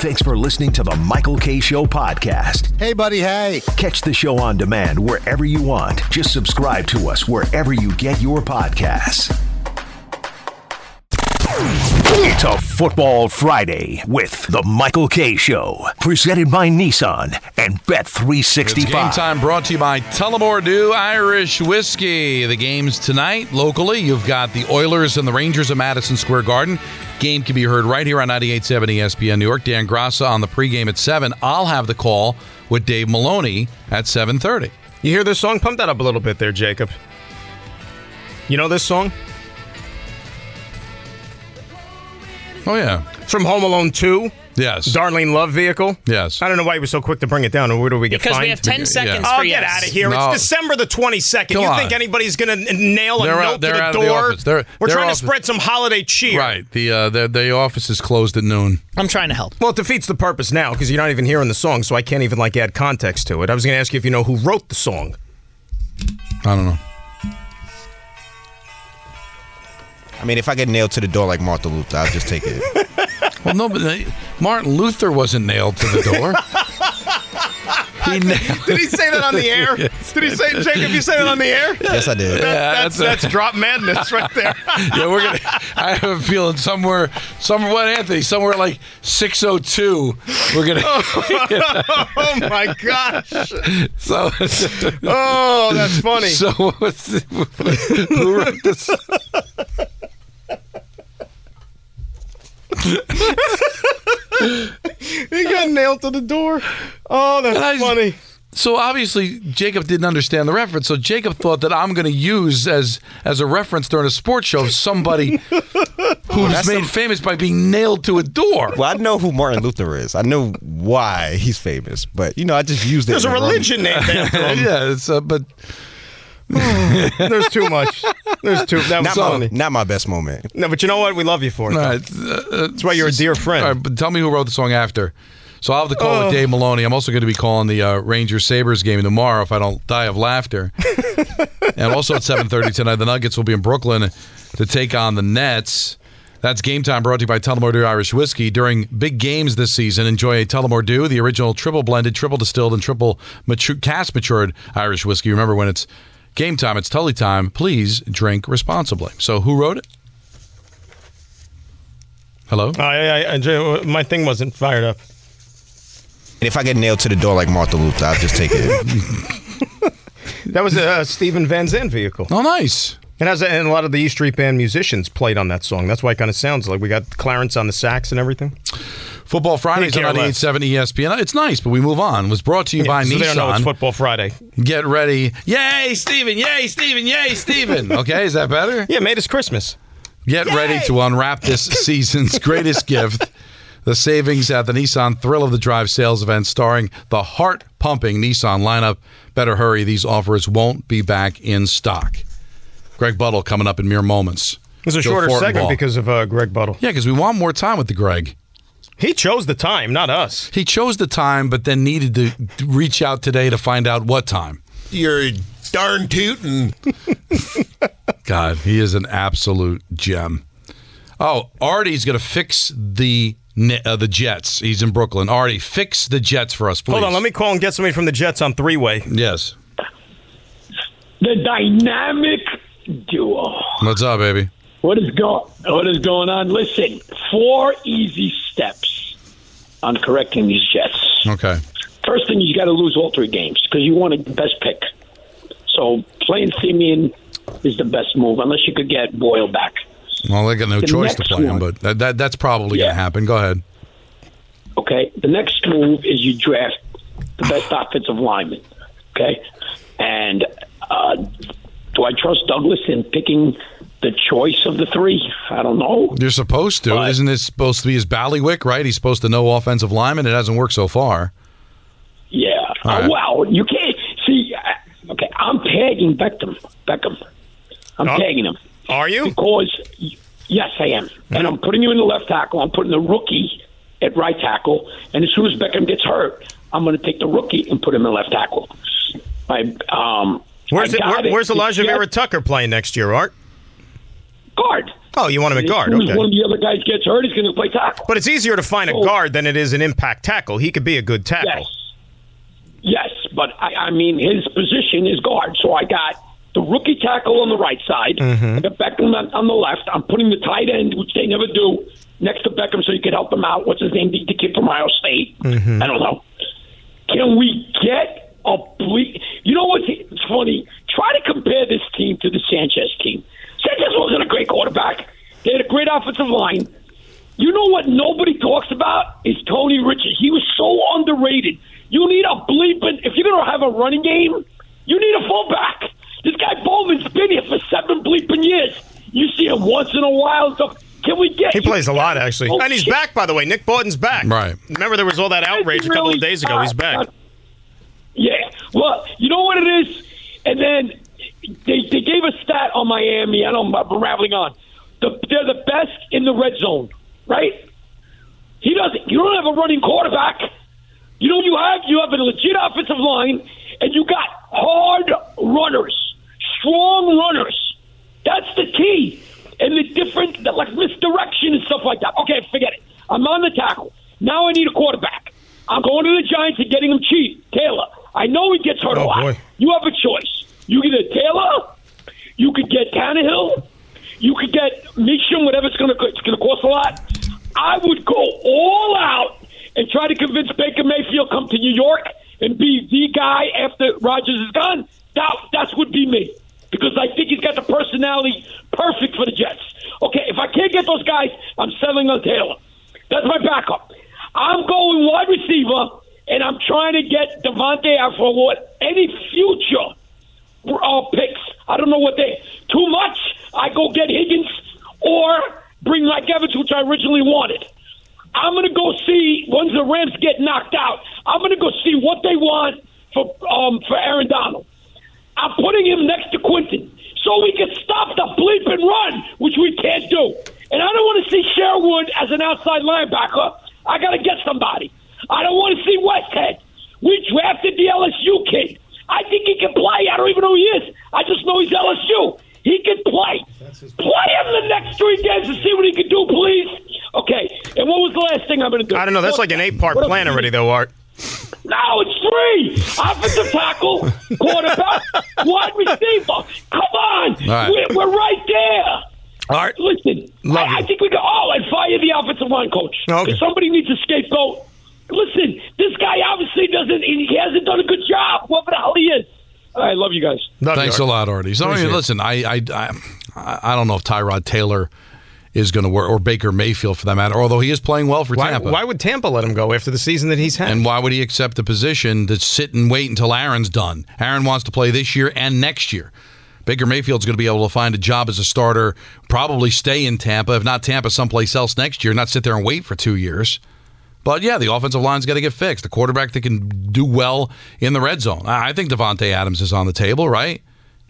[SPEAKER 1] Thanks for listening to the Michael Kay Show podcast.
[SPEAKER 13] Hey, buddy, hey.
[SPEAKER 1] Catch the show on demand wherever you want. Just subscribe to us wherever you get your podcasts. It's a Football Friday with the Michael Kay Show, presented by Nissan and Bet365.
[SPEAKER 3] It's game time brought to you by Tullamore Dew Irish Whiskey. The games tonight locally. You've got the Oilers and the Rangers at Madison Square Garden. Game can be heard right here on 98.7 ESPN New York. Dan Graca on the pregame at 7. I'll have the call with Dave Maloney at 7.30.
[SPEAKER 4] You hear this song? Pump that up a little bit there, Jacob. You know this song?
[SPEAKER 3] Oh, yeah.
[SPEAKER 4] It's from Home Alone 2.
[SPEAKER 3] Yes.
[SPEAKER 4] Darlene Love vehicle.
[SPEAKER 3] Yes.
[SPEAKER 4] I don't know why he was so quick to bring it down. Where do we get
[SPEAKER 13] Because we have 10 seconds
[SPEAKER 4] Oh,
[SPEAKER 13] for
[SPEAKER 4] get
[SPEAKER 13] yes.
[SPEAKER 4] out of here.
[SPEAKER 3] No.
[SPEAKER 4] It's December the 22nd.
[SPEAKER 3] Come
[SPEAKER 4] you
[SPEAKER 3] on.
[SPEAKER 4] think anybody's going to nail a
[SPEAKER 3] They're
[SPEAKER 4] note
[SPEAKER 3] out-
[SPEAKER 4] to
[SPEAKER 3] they're
[SPEAKER 4] the
[SPEAKER 3] out of the
[SPEAKER 4] door?
[SPEAKER 3] office. They're-
[SPEAKER 4] We're
[SPEAKER 3] they're
[SPEAKER 4] trying
[SPEAKER 3] off-
[SPEAKER 4] to spread some holiday cheer.
[SPEAKER 3] Right. The, uh, the, the office is closed at noon.
[SPEAKER 13] I'm trying to help.
[SPEAKER 4] Well, it defeats the purpose now because you're not even hearing the song, so I can't even like add context to it. I was going to ask you if you know who wrote the song.
[SPEAKER 3] I don't know.
[SPEAKER 14] I mean, if I get nailed to the door like Martin Luther, I'll just take it.
[SPEAKER 3] Well, no, but they, Martin Luther wasn't nailed to the door. he nailed
[SPEAKER 4] Did he say that on the air?
[SPEAKER 3] Yes.
[SPEAKER 4] Did he say, Jacob, you say that on the air?
[SPEAKER 14] yes, I did.
[SPEAKER 4] That-
[SPEAKER 3] Yeah,
[SPEAKER 4] that's,
[SPEAKER 3] that's
[SPEAKER 4] that's, drop madness right there.
[SPEAKER 3] yeah, we're gonna. I have a feeling somewhere, somewhere. What Anthony? Somewhere like six oh two. We're gonna.
[SPEAKER 4] oh my gosh.
[SPEAKER 3] so.
[SPEAKER 4] Oh, that's funny.
[SPEAKER 3] So what's the, who wrote this?
[SPEAKER 4] He got nailed to the door. Oh, that's
[SPEAKER 3] I
[SPEAKER 4] funny.
[SPEAKER 3] So obviously Jacob didn't understand the reference. So Jacob thought that I'm going to use as as a reference during a sports show somebody who's
[SPEAKER 14] that's
[SPEAKER 3] made
[SPEAKER 14] some-
[SPEAKER 3] famous by being nailed to a door.
[SPEAKER 14] Well, I know who Martin Luther is. I know why he's famous, but you know, I just used it.
[SPEAKER 4] There's a
[SPEAKER 14] the
[SPEAKER 4] religion named after him.
[SPEAKER 3] yeah, it's uh, but
[SPEAKER 4] There's too much. There's too. That was
[SPEAKER 14] Not
[SPEAKER 4] funny.
[SPEAKER 14] my, not my best moment.
[SPEAKER 4] No, but you know what? We love you for it.
[SPEAKER 3] All uh,
[SPEAKER 4] That's why you're a dear friend.
[SPEAKER 3] All right, but tell me who wrote the song after. So I'll have the call
[SPEAKER 4] Oh.
[SPEAKER 3] with Dave Maloney. I'm also going to be calling the uh, Rangers Sabres game tomorrow if I don't die of laughter. and also at 7:30 tonight, the Nuggets will be in Brooklyn to take on the Nets. That's game time brought to you by Tullamore Dew Irish Whiskey. During big games this season, enjoy a Tullamore Dew, the original triple blended, triple distilled, and triple matu- cast matured Irish whiskey. Remember, when it's game time, it's Tully time. Please drink responsibly. So, who wrote it? Hello?
[SPEAKER 4] I, I, I, my thing wasn't fired up.
[SPEAKER 14] And if I get nailed to the door like Martha Luther, I'll just take it.
[SPEAKER 4] That was a, uh Stephen Van Zandt vehicle.
[SPEAKER 3] Oh, nice.
[SPEAKER 4] And, as a, and a lot of the E Street Band musicians played on that song. That's why it kind of sounds like we got Clarence on the sax and everything.
[SPEAKER 3] Football Fridays on
[SPEAKER 4] Couldn't
[SPEAKER 3] 98.7 ESPN. It's nice, but we move on. It was brought to you by
[SPEAKER 4] so
[SPEAKER 3] Nissan.
[SPEAKER 4] they don't know it's Football Friday.
[SPEAKER 3] Get ready. Yay, Steven. Yay, Steven. Yay, Steven. Okay, is that better?
[SPEAKER 4] Yeah, made us Christmas.
[SPEAKER 3] Get ready to unwrap this season's greatest gift. The savings at the Nissan Thrill of the Drive sales event starring the heart pumping Nissan lineup. Better hurry, these offers won't be back in stock. Greg Buttle coming up in mere moments.
[SPEAKER 4] It was a
[SPEAKER 3] Joe
[SPEAKER 4] shorter segment because of uh, Greg Buttle.
[SPEAKER 3] Yeah, because we want more time with the Greg.
[SPEAKER 4] He chose the time, not us.
[SPEAKER 3] He chose the time, but then needed to reach out today to find out what time.
[SPEAKER 15] You're darn tootin'.
[SPEAKER 3] God, he is an absolute gem. Oh, Artie's going to fix the uh, the Jets. He's in Brooklyn. Artie, fix the Jets for us, please.
[SPEAKER 4] Hold on, let me call and get somebody from the Jets on three way.
[SPEAKER 3] Yes.
[SPEAKER 16] The dynamic duo.
[SPEAKER 3] What's up, baby?
[SPEAKER 16] What is going What is going on? Listen, four easy steps on correcting these Jets.
[SPEAKER 3] Okay.
[SPEAKER 16] First thing, you got to lose all three games because you want the best pick. So playing Siemian is the best move, unless you could get Boyle back.
[SPEAKER 3] Well, they got no
[SPEAKER 16] The
[SPEAKER 3] choice to play him, but that, that that's probably going to happen. Go ahead.
[SPEAKER 16] Okay. The next move is you draft the best offensive lineman. Okay. And uh, do I trust Douglas in picking the choice of the three? I don't know.
[SPEAKER 3] You're supposed to. Isn't this supposed to be his ballywick, right? He's supposed to know offensive lineman. It hasn't worked so far.
[SPEAKER 16] Yeah.
[SPEAKER 3] All
[SPEAKER 16] Uh,
[SPEAKER 3] right.
[SPEAKER 16] well, you can't see. uh, Okay, I'm tagging Becton. Becton. I'm tagging him.
[SPEAKER 4] Are you?
[SPEAKER 16] Because yes, I am, and I'm putting you in the left tackle. I'm putting the rookie at right tackle, and as soon as Becton gets hurt, I'm going to take the rookie and put him in left tackle. I um.
[SPEAKER 4] Where's
[SPEAKER 16] I
[SPEAKER 4] it,
[SPEAKER 16] got
[SPEAKER 4] where, Where's Alijah
[SPEAKER 16] Jets-
[SPEAKER 4] Vera Tucker playing next year, Art?
[SPEAKER 16] Guard.
[SPEAKER 4] Oh, you want him at guard?
[SPEAKER 16] as
[SPEAKER 4] Okay.
[SPEAKER 16] one of the other guys gets hurt, he's going to play tackle.
[SPEAKER 4] But it's easier to find a
[SPEAKER 16] Oh.
[SPEAKER 4] guard than it is an impact tackle. He could be a good tackle.
[SPEAKER 16] Yes. Yes, but I, I mean his position is guard, so I got the rookie tackle on the right side,
[SPEAKER 4] Mhm.
[SPEAKER 16] I got Becton on, on the left. I'm putting the tight end, which they never do, next to Becton so you can help him out. What's his name? The, the kid from Ohio State.
[SPEAKER 4] Mhm.
[SPEAKER 16] I don't know. Can we get a ble You know what's funny? Try to compare this team to the Sanchez team. Sanchez wasn't a great quarterback. They had a great offensive line. You know what nobody talks about is Tony Richard. He was so underrated. You need a bleeping if you're gonna have a running game, you need a fullback. This guy Bowman's been here for seven bleeping years. You see him once in a while. and stuff. Can we get?
[SPEAKER 4] He plays a lot, actually.
[SPEAKER 16] Oh,
[SPEAKER 4] and he's
[SPEAKER 16] shit.
[SPEAKER 4] back, by the way. Nick Bawden's back.
[SPEAKER 3] Right.
[SPEAKER 4] Remember, there was all that outrage a couple of days ago. He's back.
[SPEAKER 16] Yeah. Well, you know what it is? And then they, they gave a stat on Miami. I know I'm rambling on. The, they're the best in the red zone, right? He doesn't. You don't have a running quarterback. You know what you have? You have a legit offensive line, and you got hard runners, strong runners. That's the key. And the different, the, like misdirection and stuff like that. Okay, forget it. I'm on the tackle. Now I need a quarterback. I'm going to the Giants and getting him cheap. Taylor. I know he gets hurt a oh, lot. You have a choice. You get a Taylor. You could get Tannehill. You could get Meacham, whatever it's going to it's going to cost a lot. I would go all out and try to convince Baker Mayfield come to New York and be the guy after Rodgers is gone. That that would be me because I think he's got the personality perfect for the Jets. Okay, if I can't get those guys, I'm settling on Taylor. That's my backup. I'm going wide receiver, and I'm trying to get Davante out for what any future uh, picks. I don't know what they too much. I go get Higgins or bring Mike Evans, which I originally wanted. I'm going to go see once the Rams get knocked out. I'm going to go see what they want for um, for Aaron Donald. I'm putting him next to Quinnen so we can stop the bleep and run, which we can't do. And I don't want to see Sherwood as an outside linebacker. I got to get somebody. I don't want to see Westhead. We drafted the LSU kid. I think he can play. I don't even know who he is. I just know he's LSU. He can play. Play him the next three games and see what he can do, please. Okay. And what was the last thing I'm going to do?
[SPEAKER 4] I don't know. That's like an eight part plan already, though, Art.
[SPEAKER 16] No, it's three. Offensive tackle, quarterback, wide receiver. Come on.
[SPEAKER 4] All right.
[SPEAKER 16] We're, we're right there.
[SPEAKER 4] All right.
[SPEAKER 16] Listen, I, I think we go, oh, and fire the offensive line coach.
[SPEAKER 4] Okay.
[SPEAKER 16] Somebody needs a scapegoat. Listen, this guy obviously doesn't, he hasn't done a good job. Whoever the hell he is. I love you guys.
[SPEAKER 3] Thanks a lot, Artie. So, I mean, listen, I, I, I, I don't know if Tyrod Taylor is going to work, or Baker Mayfield for that matter. Although he is playing well for
[SPEAKER 4] Why,
[SPEAKER 3] Tampa.
[SPEAKER 4] why would Tampa let him go after the season that he's had?
[SPEAKER 3] And why would he accept the position to sit and wait until Aaron's done? Aaron wants to play this year and next year. Baker Mayfield's going to be able to find a job as a starter, probably stay in Tampa, if not Tampa, someplace else next year, not sit there and wait for two years. But yeah, the offensive line's got to get fixed. The quarterback that can do well in the red zone. I I think Davante Adams is on the table, right?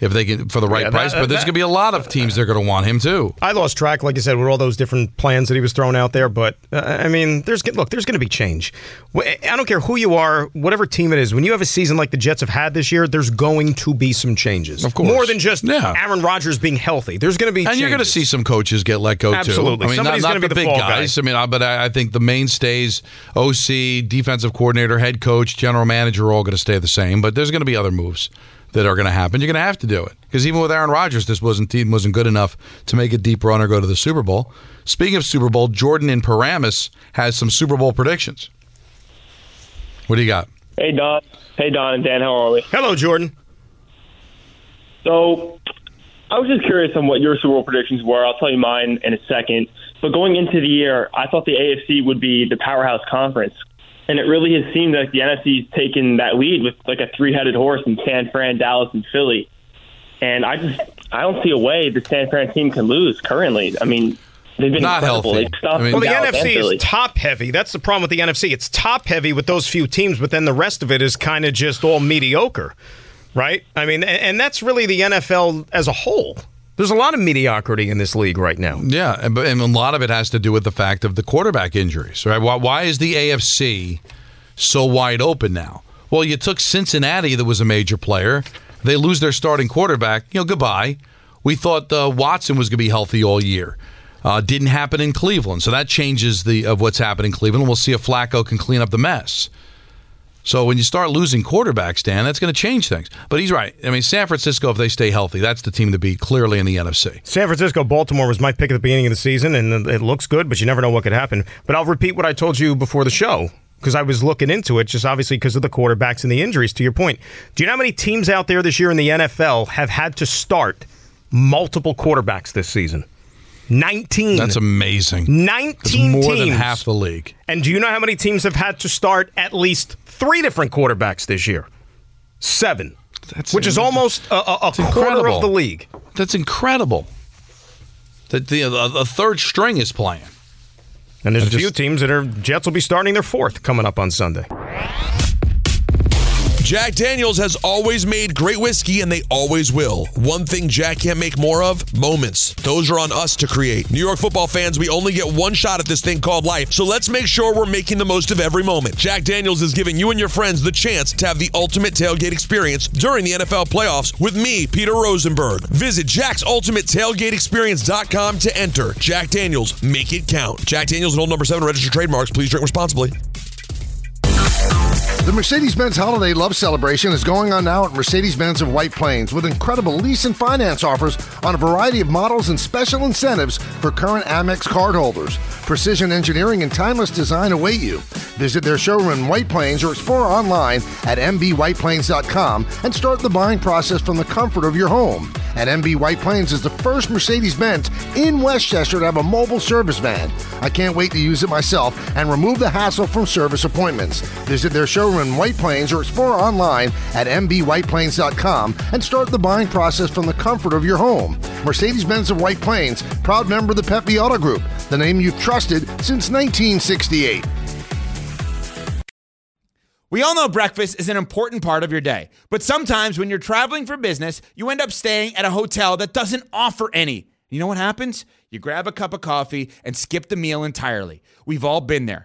[SPEAKER 3] If they can for the right
[SPEAKER 4] Yeah, that-
[SPEAKER 3] price, but there's going to be a lot of teams that are going to want him too.
[SPEAKER 4] I lost track, like I said, with all those different plans that he was throwing out there. But uh, I mean, there's look, there's going to be change. I don't care who you are, whatever team it is. When you have a season like the Jets have had this year, there's going to be some changes. Of
[SPEAKER 3] course.
[SPEAKER 4] more than just
[SPEAKER 3] Yeah.
[SPEAKER 4] Aaron Rodgers being healthy. There's going to be,
[SPEAKER 3] And you're going to see some coaches get let go
[SPEAKER 4] Absolutely.
[SPEAKER 3] too. I mean,
[SPEAKER 4] Somebody's
[SPEAKER 3] not
[SPEAKER 4] gonna be
[SPEAKER 3] the
[SPEAKER 4] the
[SPEAKER 3] big
[SPEAKER 4] fall guy.
[SPEAKER 3] guys. I mean, I, but I, I think the mainstays, OC, defensive coordinator, head coach, general manager, are all going to stay the same. But there's going to be other moves that are going to happen. You're going to have to do it because even with Aaron Rodgers, this wasn't team wasn't good enough to make a deep run or go to the Super Bowl. Speaking of Super Bowl, Jordan in Paramus has some Super Bowl predictions. What do you got?
[SPEAKER 13] Hey Don. Hey Don and Dan, how are we?
[SPEAKER 4] Hello, Jordan.
[SPEAKER 13] So I was just curious on what your Super Bowl predictions were. I'll tell you mine in a second. But going into the year, I thought the AFC would be the powerhouse conference. And it really has seemed like the NFC's taken that lead with like a three headed horse in San Fran, Dallas, and Philly. And I just I don't see a way the San Fran team can lose currently. I mean, they've been
[SPEAKER 4] Not
[SPEAKER 13] incredible.
[SPEAKER 4] healthy.
[SPEAKER 13] They stopped
[SPEAKER 4] well, the
[SPEAKER 13] Dallas
[SPEAKER 4] NFC is top heavy. That's the problem with the NFC. It's top heavy with those few teams, but then the rest of it is kind of just all mediocre, right? I mean, and, and that's really the NFL as a whole. There's a lot of mediocrity in this league right now.
[SPEAKER 3] Yeah, and, and a lot of it has to do with the fact of the quarterback injuries, right? Why, why is the AFC so wide open now? Well, you took Cincinnati, that was a major player. They lose their starting quarterback. You know, goodbye. We thought uh, Watson was going to be healthy all year. Uh, didn't happen in Cleveland, so that changes the of what's happening in Cleveland. We'll see if Flacco can clean up the mess. So when you start losing quarterbacks, Dan, that's going to change things. But he's right. I mean, San Francisco, if they stay healthy, that's the team to beat clearly in the NFC.
[SPEAKER 4] San Francisco, Baltimore was my pick at the beginning of the season, and it looks good, but you never know what could happen. But I'll repeat what I told you before the show because I was looking into it, just obviously because of the quarterbacks and the injuries. To your point, do you know how many teams out there this year in the NFL have had to start multiple quarterbacks this season? 19.
[SPEAKER 3] That's amazing.
[SPEAKER 4] 19
[SPEAKER 3] That's more
[SPEAKER 4] teams.
[SPEAKER 3] than half the league.
[SPEAKER 4] And do you know how many teams have had to start at least three different quarterbacks this year? Seven. That's which is almost a, a, a quarter
[SPEAKER 3] incredible.
[SPEAKER 4] of the league.
[SPEAKER 3] That's incredible. That the a, a third string is playing.
[SPEAKER 4] And there's
[SPEAKER 3] I
[SPEAKER 4] a few
[SPEAKER 3] just-
[SPEAKER 4] teams that are Jets will be starting their fourth coming up on Sunday.
[SPEAKER 11] Jack Daniels has always made great whiskey and they always will. One thing Jack can't make more of moments. Those are on us to create. New York football fans, we only get one shot at this thing called life, so let's make sure we're making the most of every moment. Jack Daniels is giving you and your friends the chance to have the ultimate tailgate experience during the NFL playoffs with me, Peter Rosenberg. Visit jacksultimatetailgateexperience.com to enter. Jack Daniels, make it count. Jack Daniels and old number seven registered trademarks. Please drink responsibly.
[SPEAKER 17] The Mercedes Benz Holiday Love Celebration is going on now at Mercedes Benz of White Plains with incredible lease and finance offers on a variety of models and special incentives for current Amex cardholders. Precision engineering and timeless design await you. Visit their showroom in White Plains or explore online at mbwhiteplains.com and start the buying process from the comfort of your home. And MB White Plains is the first Mercedes Benz in Westchester to have a mobile service van. I can't wait to use it myself and remove the hassle from service appointments. Their showroom in White Plains or explore online at mbwhiteplains.com and start the buying process from the comfort of your home. Mercedes Benz of White Plains, proud member of the Pepe Auto Group, the name you've trusted since 1968.
[SPEAKER 18] We all know breakfast is an important part of your day, but sometimes when you're traveling for business, you end up staying at a hotel that doesn't offer any. You know what happens? You grab a cup of coffee and skip the meal entirely. We've all been there.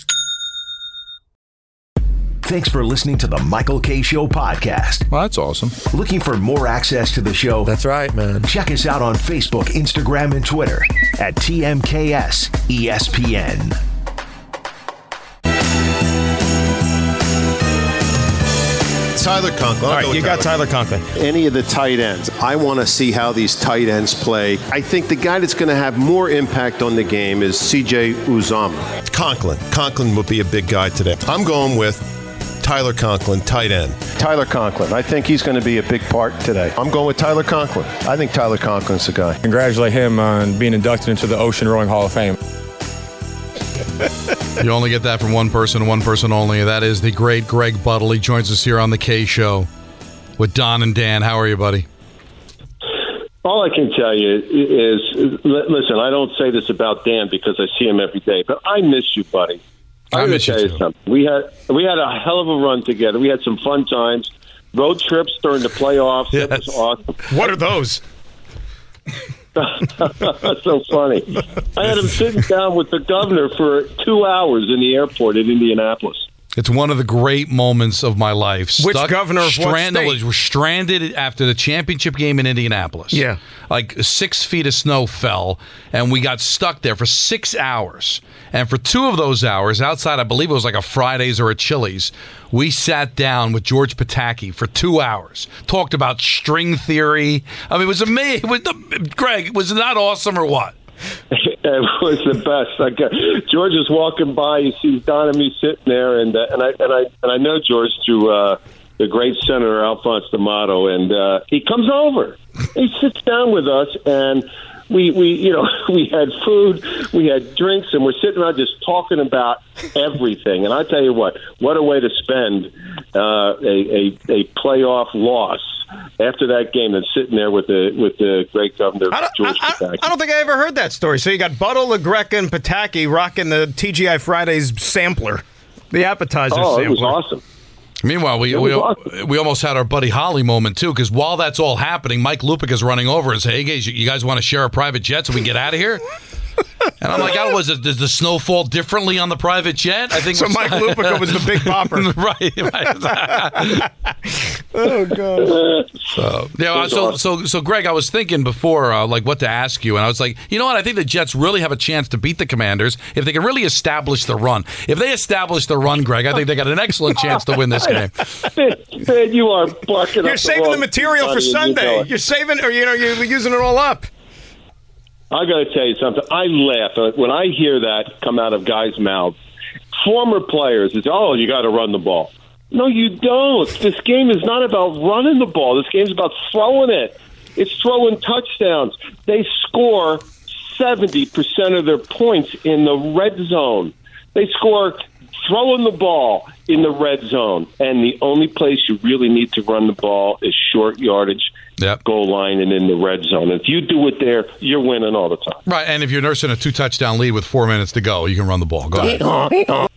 [SPEAKER 1] Thanks for listening to the Michael Kay Show podcast.
[SPEAKER 3] Well, that's awesome.
[SPEAKER 1] Looking for more access to the show? That's
[SPEAKER 11] right, man.
[SPEAKER 1] Check us out on Facebook, Instagram, and Twitter at TMKS ESPN.
[SPEAKER 15] Tyler Conklin.
[SPEAKER 4] All right, you got Tyler Conklin.
[SPEAKER 19] Any of the tight ends. I want to see how these tight ends play. I think the guy that's going to have more impact on the game is CJ Uzomah.
[SPEAKER 15] Conklin. Conklin would be a big guy today. I'm going with Tyler Conklin, tight end.
[SPEAKER 19] Tyler Conklin. I think he's going to be a big part today. I'm going with Tyler Conklin. I think Tyler Conklin's the guy.
[SPEAKER 20] Congratulate him on being inducted into the Ocean Rowing Hall of Fame.
[SPEAKER 3] You only get that from one person, one person only. That is the great Greg Buttle. He joins us here on the K Show with Don and Dan. How are you, buddy?
[SPEAKER 19] All I can tell you is, listen. I don't say this about Dan because I see him every day, but I miss you, buddy.
[SPEAKER 3] I
[SPEAKER 19] I'm
[SPEAKER 3] miss you
[SPEAKER 19] tell you
[SPEAKER 3] too.
[SPEAKER 19] something. We had we had a hell of a run together. We had some fun times. Road trips during the playoffs. It was awesome.
[SPEAKER 4] What are those?
[SPEAKER 19] That's so funny. I had him sitting down with the governor for two hours in the airport in Indianapolis.
[SPEAKER 3] It's one of the great moments of my life.
[SPEAKER 4] Which governor of what state?
[SPEAKER 3] We're stranded after the championship game in Indianapolis.
[SPEAKER 4] Yeah.
[SPEAKER 3] Like six feet of snow fell, and we got stuck there for six hours. And for two of those hours, outside, I believe it was like a Fridays or a Chili's, we sat down with George Pataki for two hours, talked about string theory. I mean, it was amazing. It was, Greg, was it not awesome or what?
[SPEAKER 19] it was the best. I got, George is walking by. He sees Don and me sitting there, and uh, and I and I and I know George through uh, the great Senator Alphonse D'Amato, and uh, he comes over. He sits down with us, and we we you know we had food, we had drinks, and we're sitting around just talking about everything. And I tell you what, what a way to spend uh, a, a a playoff loss. After that game, than sitting there with the with the great governor George Pataki.
[SPEAKER 4] I don't think I ever heard that story. So you got Buttle, LaGreca, and Pataki rocking the TGI Fridays sampler, the appetizer
[SPEAKER 19] Oh, it
[SPEAKER 4] sampler.
[SPEAKER 19] was awesome.
[SPEAKER 3] Meanwhile, we we,
[SPEAKER 19] was
[SPEAKER 3] we almost had our buddy Holly moment too, because while that's all happening, Mike Lupica is running over and say, "Hey guys, you guys want to share a private jet so we can get out of here?" And I'm like, "Oh, was it? Does the snow fall differently on the private jet?" I think
[SPEAKER 4] So Mike Lupica was the big popper.
[SPEAKER 3] right?
[SPEAKER 4] oh god.
[SPEAKER 3] So yeah, so so so Greg, I was thinking before, uh, like what to ask you, and I was like, you know what? I think the Jets really have a chance to beat the Commanders if they can really establish the run. If they establish the run, Greg, I think they got an excellent chance to win this game.
[SPEAKER 19] Man, you are barking.
[SPEAKER 4] You're
[SPEAKER 19] up
[SPEAKER 4] saving
[SPEAKER 19] wrong
[SPEAKER 4] the material for
[SPEAKER 19] body and you know
[SPEAKER 4] Sunday. You're saving, or you know, you're using it all up.
[SPEAKER 19] I got to tell you something. I laugh uh, when I hear that come out of guys' mouths. Former players, it's oh, you got to run the ball. No, you don't. This game is not about running the ball. This game is about throwing it. It's throwing touchdowns. They score seventy percent of their points in the red zone. They score throwing the ball in the red zone, and the only place you really need to run the ball is short yardage, goal line, and in the red zone. If you do it there, you're winning all the time.
[SPEAKER 3] Right, and if you're nursing a two touchdown lead with four minutes to go, you can run the ball. Go ahead.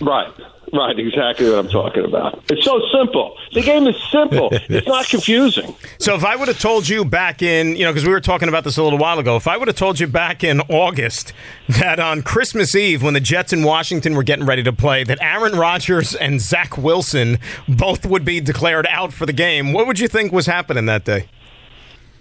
[SPEAKER 19] Right. Right, exactly what I'm talking about. It's so simple. The game is simple. It's not confusing.
[SPEAKER 4] So if I would have told you back in, you know, because we were talking about this a little while ago, if I would have told you back in August that on Christmas Eve, when the Jets in Washington were getting ready to play, that Aaron Rodgers and Zach Wilson both would be declared out for the game, what would you think was happening that day?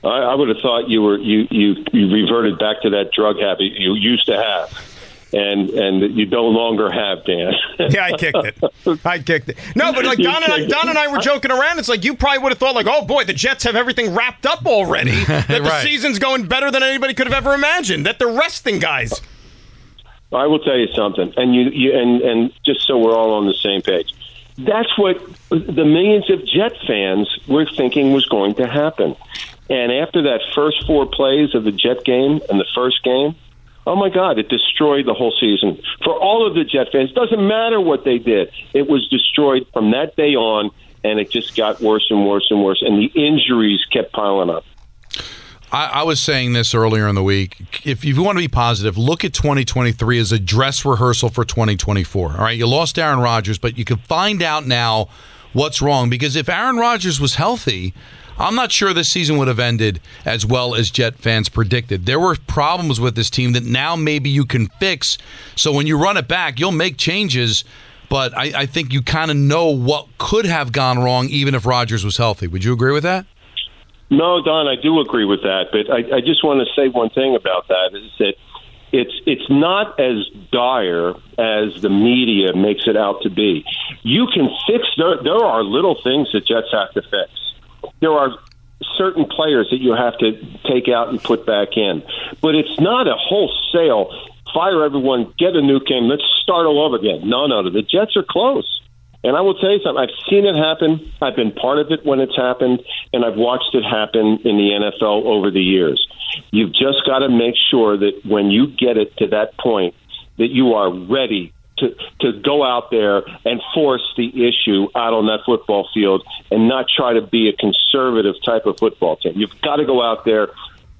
[SPEAKER 19] I, I would have thought you were you, you you reverted back to that drug habit you used to have, and and that you no longer have, Dan.
[SPEAKER 4] Yeah, I kicked it. I kicked it. No, but like Don and I. Don and I were joking around. It's like you probably would have thought, like, oh boy, the Jets have everything wrapped up already. That the
[SPEAKER 19] Right.
[SPEAKER 4] season's going better than anybody could have ever imagined. That they're resting guys.
[SPEAKER 19] I will tell you something, and you, you and and just so we're all on the same page, that's what the millions of Jet fans were thinking was going to happen. And after that first four plays of the Jet game and the first game, oh my God, it destroyed the whole season for all of the Jet fans. Doesn't matter what they did; it was destroyed from that day on, and it just got worse and worse and worse, and the injuries kept piling up.
[SPEAKER 3] I, I was saying this earlier in the week. If you want to be positive, look at 2023 as a dress rehearsal for 2024. All right, you lost Aaron Rodgers, but you can find out now what's wrong because if Aaron Rodgers was healthy, I'm not sure this season would have ended as well as Jet fans predicted. There were problems with this team that now maybe you can fix. So when you run it back, you'll make changes. But I, I think you kind of know what could have gone wrong even if Rodgers was healthy. Would you agree with that?
[SPEAKER 19] No, Don, I do agree with that, but I, I just want to say one thing about that is that it's it's not as dire as the media makes it out to be. You can fix there. There are little things that Jets have to fix. There are certain players that you have to take out and put back in, but it's not a wholesale fire everyone, get a new game, let's start all over again. No, no, the Jets are close. And I will tell you something. I've seen it happen. I've been part of it when it's happened, and I've watched it happen in the NFL over the years. You've just got to make sure that when you get it to that point, that you are ready to, to go out there and force the issue out on that football field and not try to be a conservative type of football team. You've got to go out there,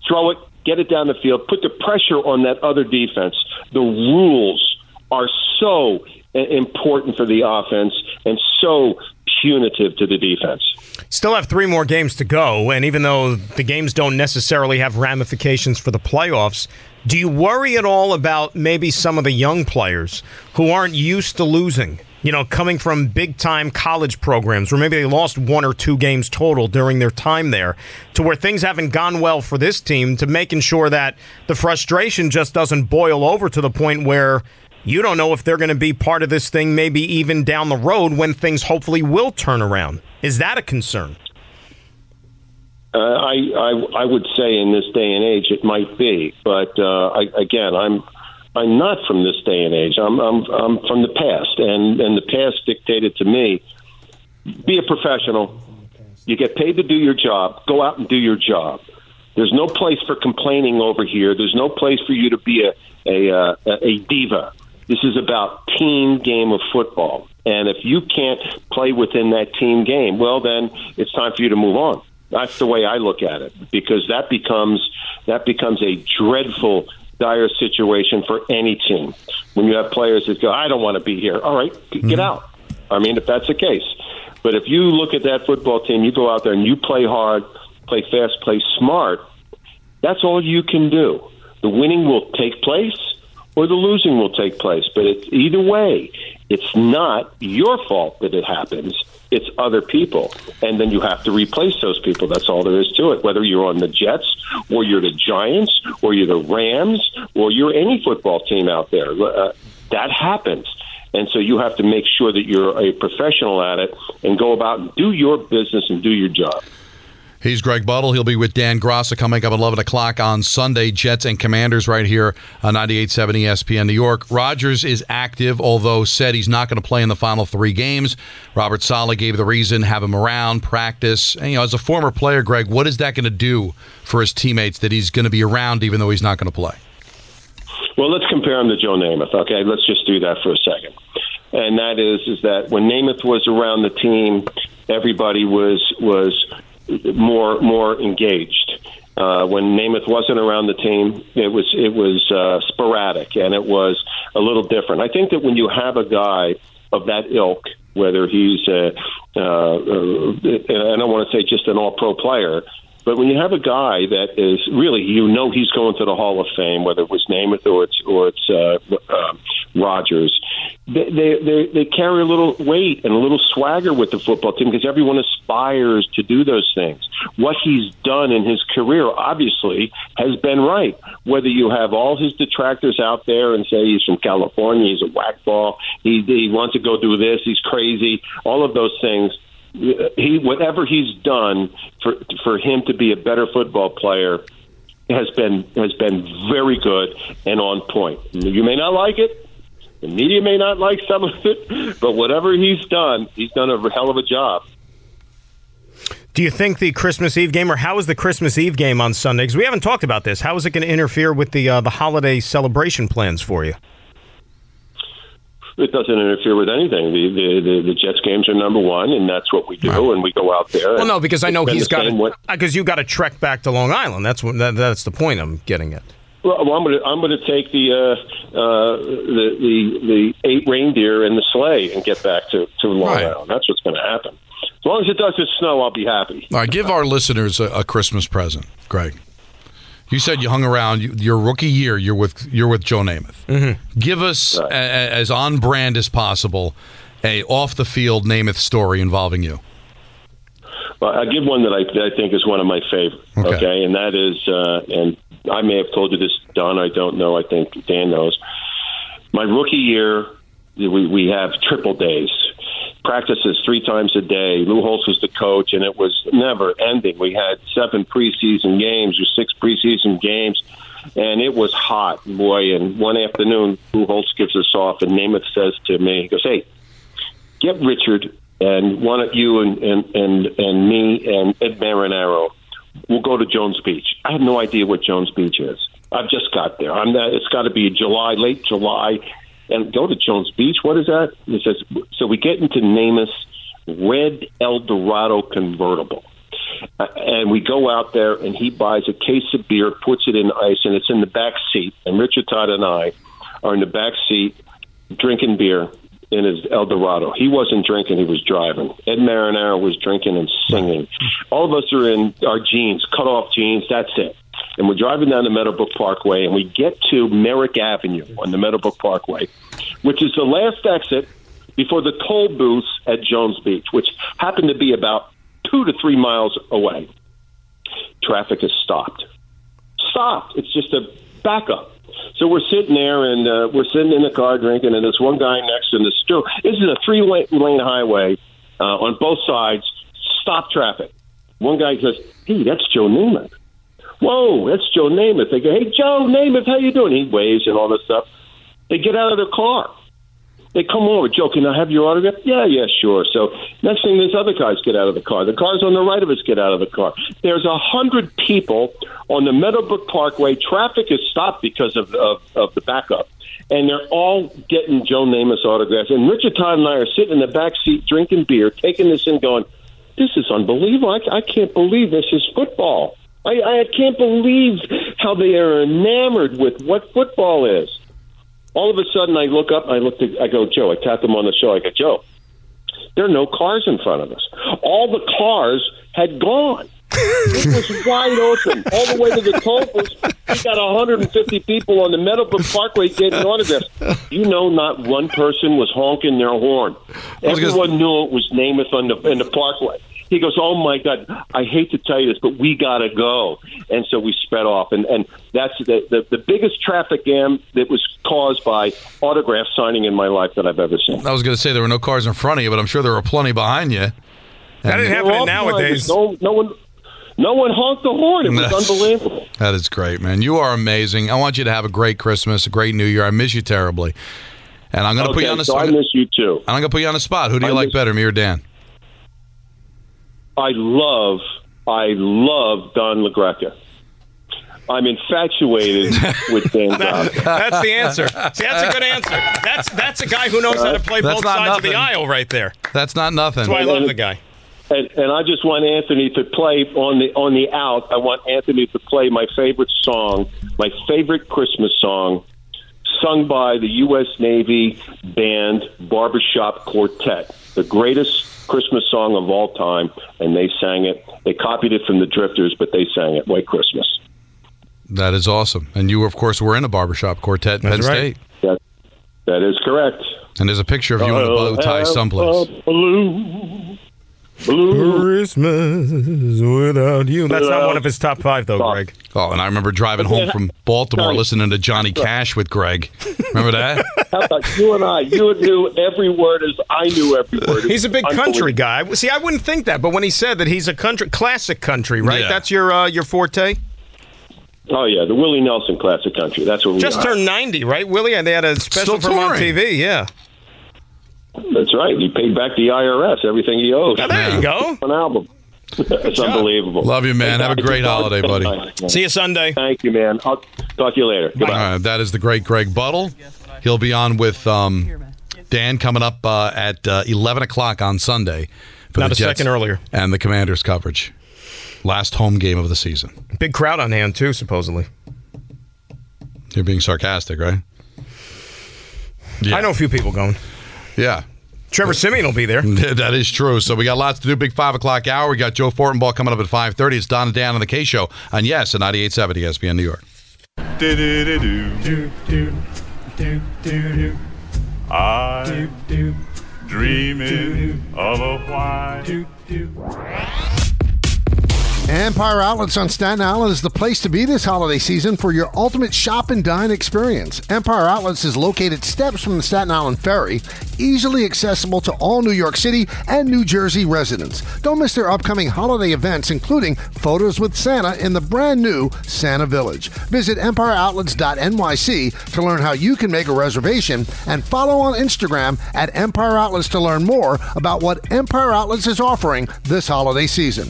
[SPEAKER 19] throw it, get it down the field, put the pressure on that other defense. The rules are so important for the offense and so punitive to the defense.
[SPEAKER 4] Still have three more games to go, and even though the games don't necessarily have ramifications for the playoffs, do you worry at all about maybe some of the young players who aren't used to losing? You know, coming from big time college programs where maybe they lost one or two games total during their time there, to where things haven't gone well for this team, to making sure that the frustration just doesn't boil over to the point where you don't know if they're going to be part of this thing, maybe even down the road when things hopefully will turn around. Is that a concern?
[SPEAKER 19] Uh, I, I I would say in this day and age it might be, but uh, I, again, I'm I'm not from this day and age. I'm I'm I'm from the past, and and the past dictated to me: be a professional. You get paid to do your job. Go out and do your job. There's no place for complaining over here. There's no place for you to be a a uh, a diva. This is about team game of football, and if you can't play within that team game, well, then it's time for you to move on. That's the way I look at it because that becomes that becomes a dreadful, dire situation for any team when you have players that go, "I don't want to be here." All right, get mm-hmm. out. I mean, if that's the case, but if you look at that football team, you go out there and you play hard, play fast, play smart. That's all you can do. The winning will take place or the losing will take place. But it's either way, it's not your fault that it happens. It's other people. And then you have to replace those people. That's all there is to it. Whether you're on the Jets or you're the Giants or you're the Rams or you're any football team out there, uh, that happens. And so you have to make sure that you're a professional at it and go about and do your business and do your job.
[SPEAKER 3] He's Greg Buttle. He'll be with Dan Graca coming up at 11 o'clock on Sunday. Jets and Commanders right here on 98.7 ESPN New York. Rodgers is active, although said he's not going to play in the final three games. Robert Saleh gave the reason, have him around, practice. And, you know, as a former player, Greg, what is that going to do for his teammates that he's going to be around even though he's not going to play?
[SPEAKER 19] Well, let's compare him to Joe Namath. Okay, let's just do that for a second. And that is, is that when Namath was around the team, everybody was was more more engaged. Uh, when Namath wasn't around the team, it was it was uh, sporadic and it was a little different. I think that when you have a guy of that ilk, whether he's a, uh, uh, I don't want to say just an all pro player, but when you have a guy that is really, you know, he's going to the Hall of Fame, whether it was Namath or it's or it's uh, uh, Rodgers, they, they they they carry a little weight and a little swagger with the football team because everyone aspires to do those things. What he's done in his career, obviously, has been right. Whether you have all his detractors out there and say he's from California, he's a whackball, he he wants to go do this, he's crazy, all of those things he whatever he's done for for him to be a better football player has been has been very good and on point. You may not like it. The media may not like some of it, but whatever he's done, he's done a hell of a job.
[SPEAKER 4] Do you think the Christmas Eve game, or how is the Christmas Eve game on Sunday? Because we haven't talked about this. How is it going to interfere with the uh, the holiday celebration plans for you?
[SPEAKER 19] It doesn't interfere with anything. The, the the the Jets games are number one, and that's what we do. And we go out there.
[SPEAKER 4] Well, no, because I know he's got because you got to trek back to Long Island. That's what that, that's the point I'm getting at.
[SPEAKER 19] Well, well, I'm going to I'm going to take the uh, uh, the the the eight reindeer and the sleigh and get back to to Long
[SPEAKER 3] Right.
[SPEAKER 19] Island. That's what's going to happen. As long as it doesn't snow, I'll be happy.
[SPEAKER 3] All right, give our listeners a, a Christmas present, Greg. You said you hung around you, your rookie year. You're with you're with Joe Namath.
[SPEAKER 4] Mm-hmm.
[SPEAKER 3] Give us a, a- as on brand as possible a off the field Namath story involving you.
[SPEAKER 19] Well, I give one that I, that I think is one of my favorites.
[SPEAKER 3] Okay.
[SPEAKER 19] Okay, and that is, uh, and I may have told you this, Don. I don't know. I think Dan knows. My rookie year, we we have triple days, practices three times a day. Lou Holtz was the coach, and it was never ending. We had seven preseason games or six preseason games. And it was hot, boy. And one afternoon, Lou Holtz gives us off, and Namath says to me, he goes, "Hey, get Richard and one of you and and and, and me and Ed Marinaro. We'll go to Jones Beach. I have no idea what Jones Beach is. I've just got there. I'm not, it's got to be July, late July, and go to Jones Beach. What is that? He says, so we get into Namath red Eldorado convertible. Uh, and we go out there, and he buys a case of beer, puts it in ice, and it's in the back seat. And Richard Todd and I are in the back seat drinking beer in his Eldorado. He wasn't drinking; he was driving. Ed Marinaro was drinking and singing. All of us are in our jeans, cut off jeans. That's it. And we're driving down the Meadowbrook Parkway, and we get to Merrick Avenue on the Meadowbrook Parkway, which is the last exit before the toll booths at Jones Beach, which happened to be about two to three miles away. Traffic is stopped. Stopped. It's just a backup. So we're sitting there and uh, we're sitting in the car drinking, and there's one guy next to us. Still, this is a three lane highway uh, on both sides. Stop traffic. One guy says, "Hey, that's Joe Namath." Whoa, that's Joe Namath. They go, "Hey, Joe Namath, how you doing?" He waves and all this stuff. They get out of their car. They come over, Joe, can I have your autograph? Yeah, yeah, sure. So next thing, these other guys get out of the car. The cars on the right of us get out of the car. There's a hundred people on the Meadowbrook Parkway. Traffic is stopped because of, of, of the backup. And they're all getting Joe Namath's autographs. And Richard Todd and I are sitting in the back seat drinking beer, taking this in, going, this is unbelievable. I, I can't believe this is football. I, I can't believe how they are enamored with what football is all of a sudden I look up, I look at, I go, Joe, I tap him on the shoulder. I go, Joe, there are no cars in front of us. All the cars had gone. it was wide open all the way to the toll booth. We got 150 people on the Meadowbrook Parkway getting autographs. You know, not one person was honking their horn. Everyone knew it was Namath on the in the Parkway. He goes, "Oh my God, I hate to tell you this, but we got to go." And so we sped off, and and that's the, the the biggest traffic jam that was caused by autograph signing in my life that I've ever seen.
[SPEAKER 3] I was going to say there were no cars in front of you, but I'm sure there were plenty behind you.
[SPEAKER 4] That didn't happen
[SPEAKER 19] All
[SPEAKER 4] nowadays.
[SPEAKER 19] No, no one. No one honked the horn. It was unbelievable.
[SPEAKER 3] That is great, man. You are amazing. I want you to have a great Christmas, a great New Year. I miss you terribly. And I'm going to put you on the
[SPEAKER 19] so
[SPEAKER 3] spot.
[SPEAKER 19] I miss you too.
[SPEAKER 3] And I'm going to put you on the spot. Who do you
[SPEAKER 19] I
[SPEAKER 3] like
[SPEAKER 19] miss-
[SPEAKER 3] better, me or Dan?
[SPEAKER 19] I love, I love Don LaGreca. I'm infatuated with Dan Brown.
[SPEAKER 4] That's the answer. See, that's a good answer. That's that's a guy who knows how to play
[SPEAKER 3] That's
[SPEAKER 4] both
[SPEAKER 3] not
[SPEAKER 4] sides of the aisle right there.
[SPEAKER 3] That's not nothing.
[SPEAKER 4] That's why I love the guy.
[SPEAKER 19] And, and I just want Anthony to play on the on the out. I want Anthony to play my favorite song, my favorite Christmas song, sung by the U.S. Navy band Barbershop Quartet, the greatest Christmas song of all time. And they sang it. They copied it from the Drifters, but they sang it. White Christmas.
[SPEAKER 3] That is awesome. And you, of course, were in a barbershop quartet in Penn
[SPEAKER 19] right.
[SPEAKER 3] State.
[SPEAKER 19] That that is correct.
[SPEAKER 3] And there's a picture of you in a bow tie someplace.
[SPEAKER 19] Blue,
[SPEAKER 4] Christmas without you. That's not one of his top five, though, Greg.
[SPEAKER 3] Oh, and I remember driving home from Baltimore listening to Johnny Cash with Greg. Remember that?
[SPEAKER 19] How about you and I? You knew every word as I knew every word.
[SPEAKER 4] He's a big country guy. See, I wouldn't think that, but when he said that he's a country classic country, right?
[SPEAKER 19] Yeah.
[SPEAKER 4] That's your uh, your forte.
[SPEAKER 19] Oh yeah, the Willie Nelson Classic Country. That's what we
[SPEAKER 4] Just
[SPEAKER 19] are.
[SPEAKER 4] turned ninety, right, Willie? And they had a special
[SPEAKER 19] Still
[SPEAKER 4] for him on. TV. Yeah.
[SPEAKER 19] That's right. He paid back the IRS everything he owed.
[SPEAKER 4] Oh, there you go.
[SPEAKER 19] An album. It's unbelievable.
[SPEAKER 3] Love you, man. Have a great holiday, buddy.
[SPEAKER 4] See you Sunday.
[SPEAKER 19] Thank you, man. I'll talk to you later. Goodbye.
[SPEAKER 3] All right, that is the great Greg Buttle. He'll be on with um, Dan coming up uh, at uh, 11 o'clock on Sunday. For
[SPEAKER 4] Not
[SPEAKER 3] the
[SPEAKER 4] a
[SPEAKER 3] Jets
[SPEAKER 4] second earlier.
[SPEAKER 3] And the Commanders coverage. Last home game of the season.
[SPEAKER 4] Big crowd on hand too, supposedly.
[SPEAKER 3] You're being sarcastic, right?
[SPEAKER 4] I know a few people going.
[SPEAKER 3] Yeah.
[SPEAKER 4] Trevor Siemian will be there.
[SPEAKER 3] that is true. So we got lots to do. Big five o'clock hour. We got Joe Fortenbaugh coming up at five thirty. It's Don and Dan on the K Show on Yes at 98.7 ESPN New York. Do, do, do, do, do, do, do.
[SPEAKER 21] I dreaming of a white.
[SPEAKER 17] Empire Outlets on Staten Island is the place to be this holiday season for your ultimate shop and dine experience. Empire Outlets is located steps from the Staten Island Ferry, easily accessible to all New York City and New Jersey residents. Don't miss their upcoming holiday events, including photos with Santa in the brand new Santa Village. Visit empireoutlets.nyc to learn how you can make a reservation and follow on Instagram at Empire Outlets to learn more about what Empire Outlets is offering this holiday season.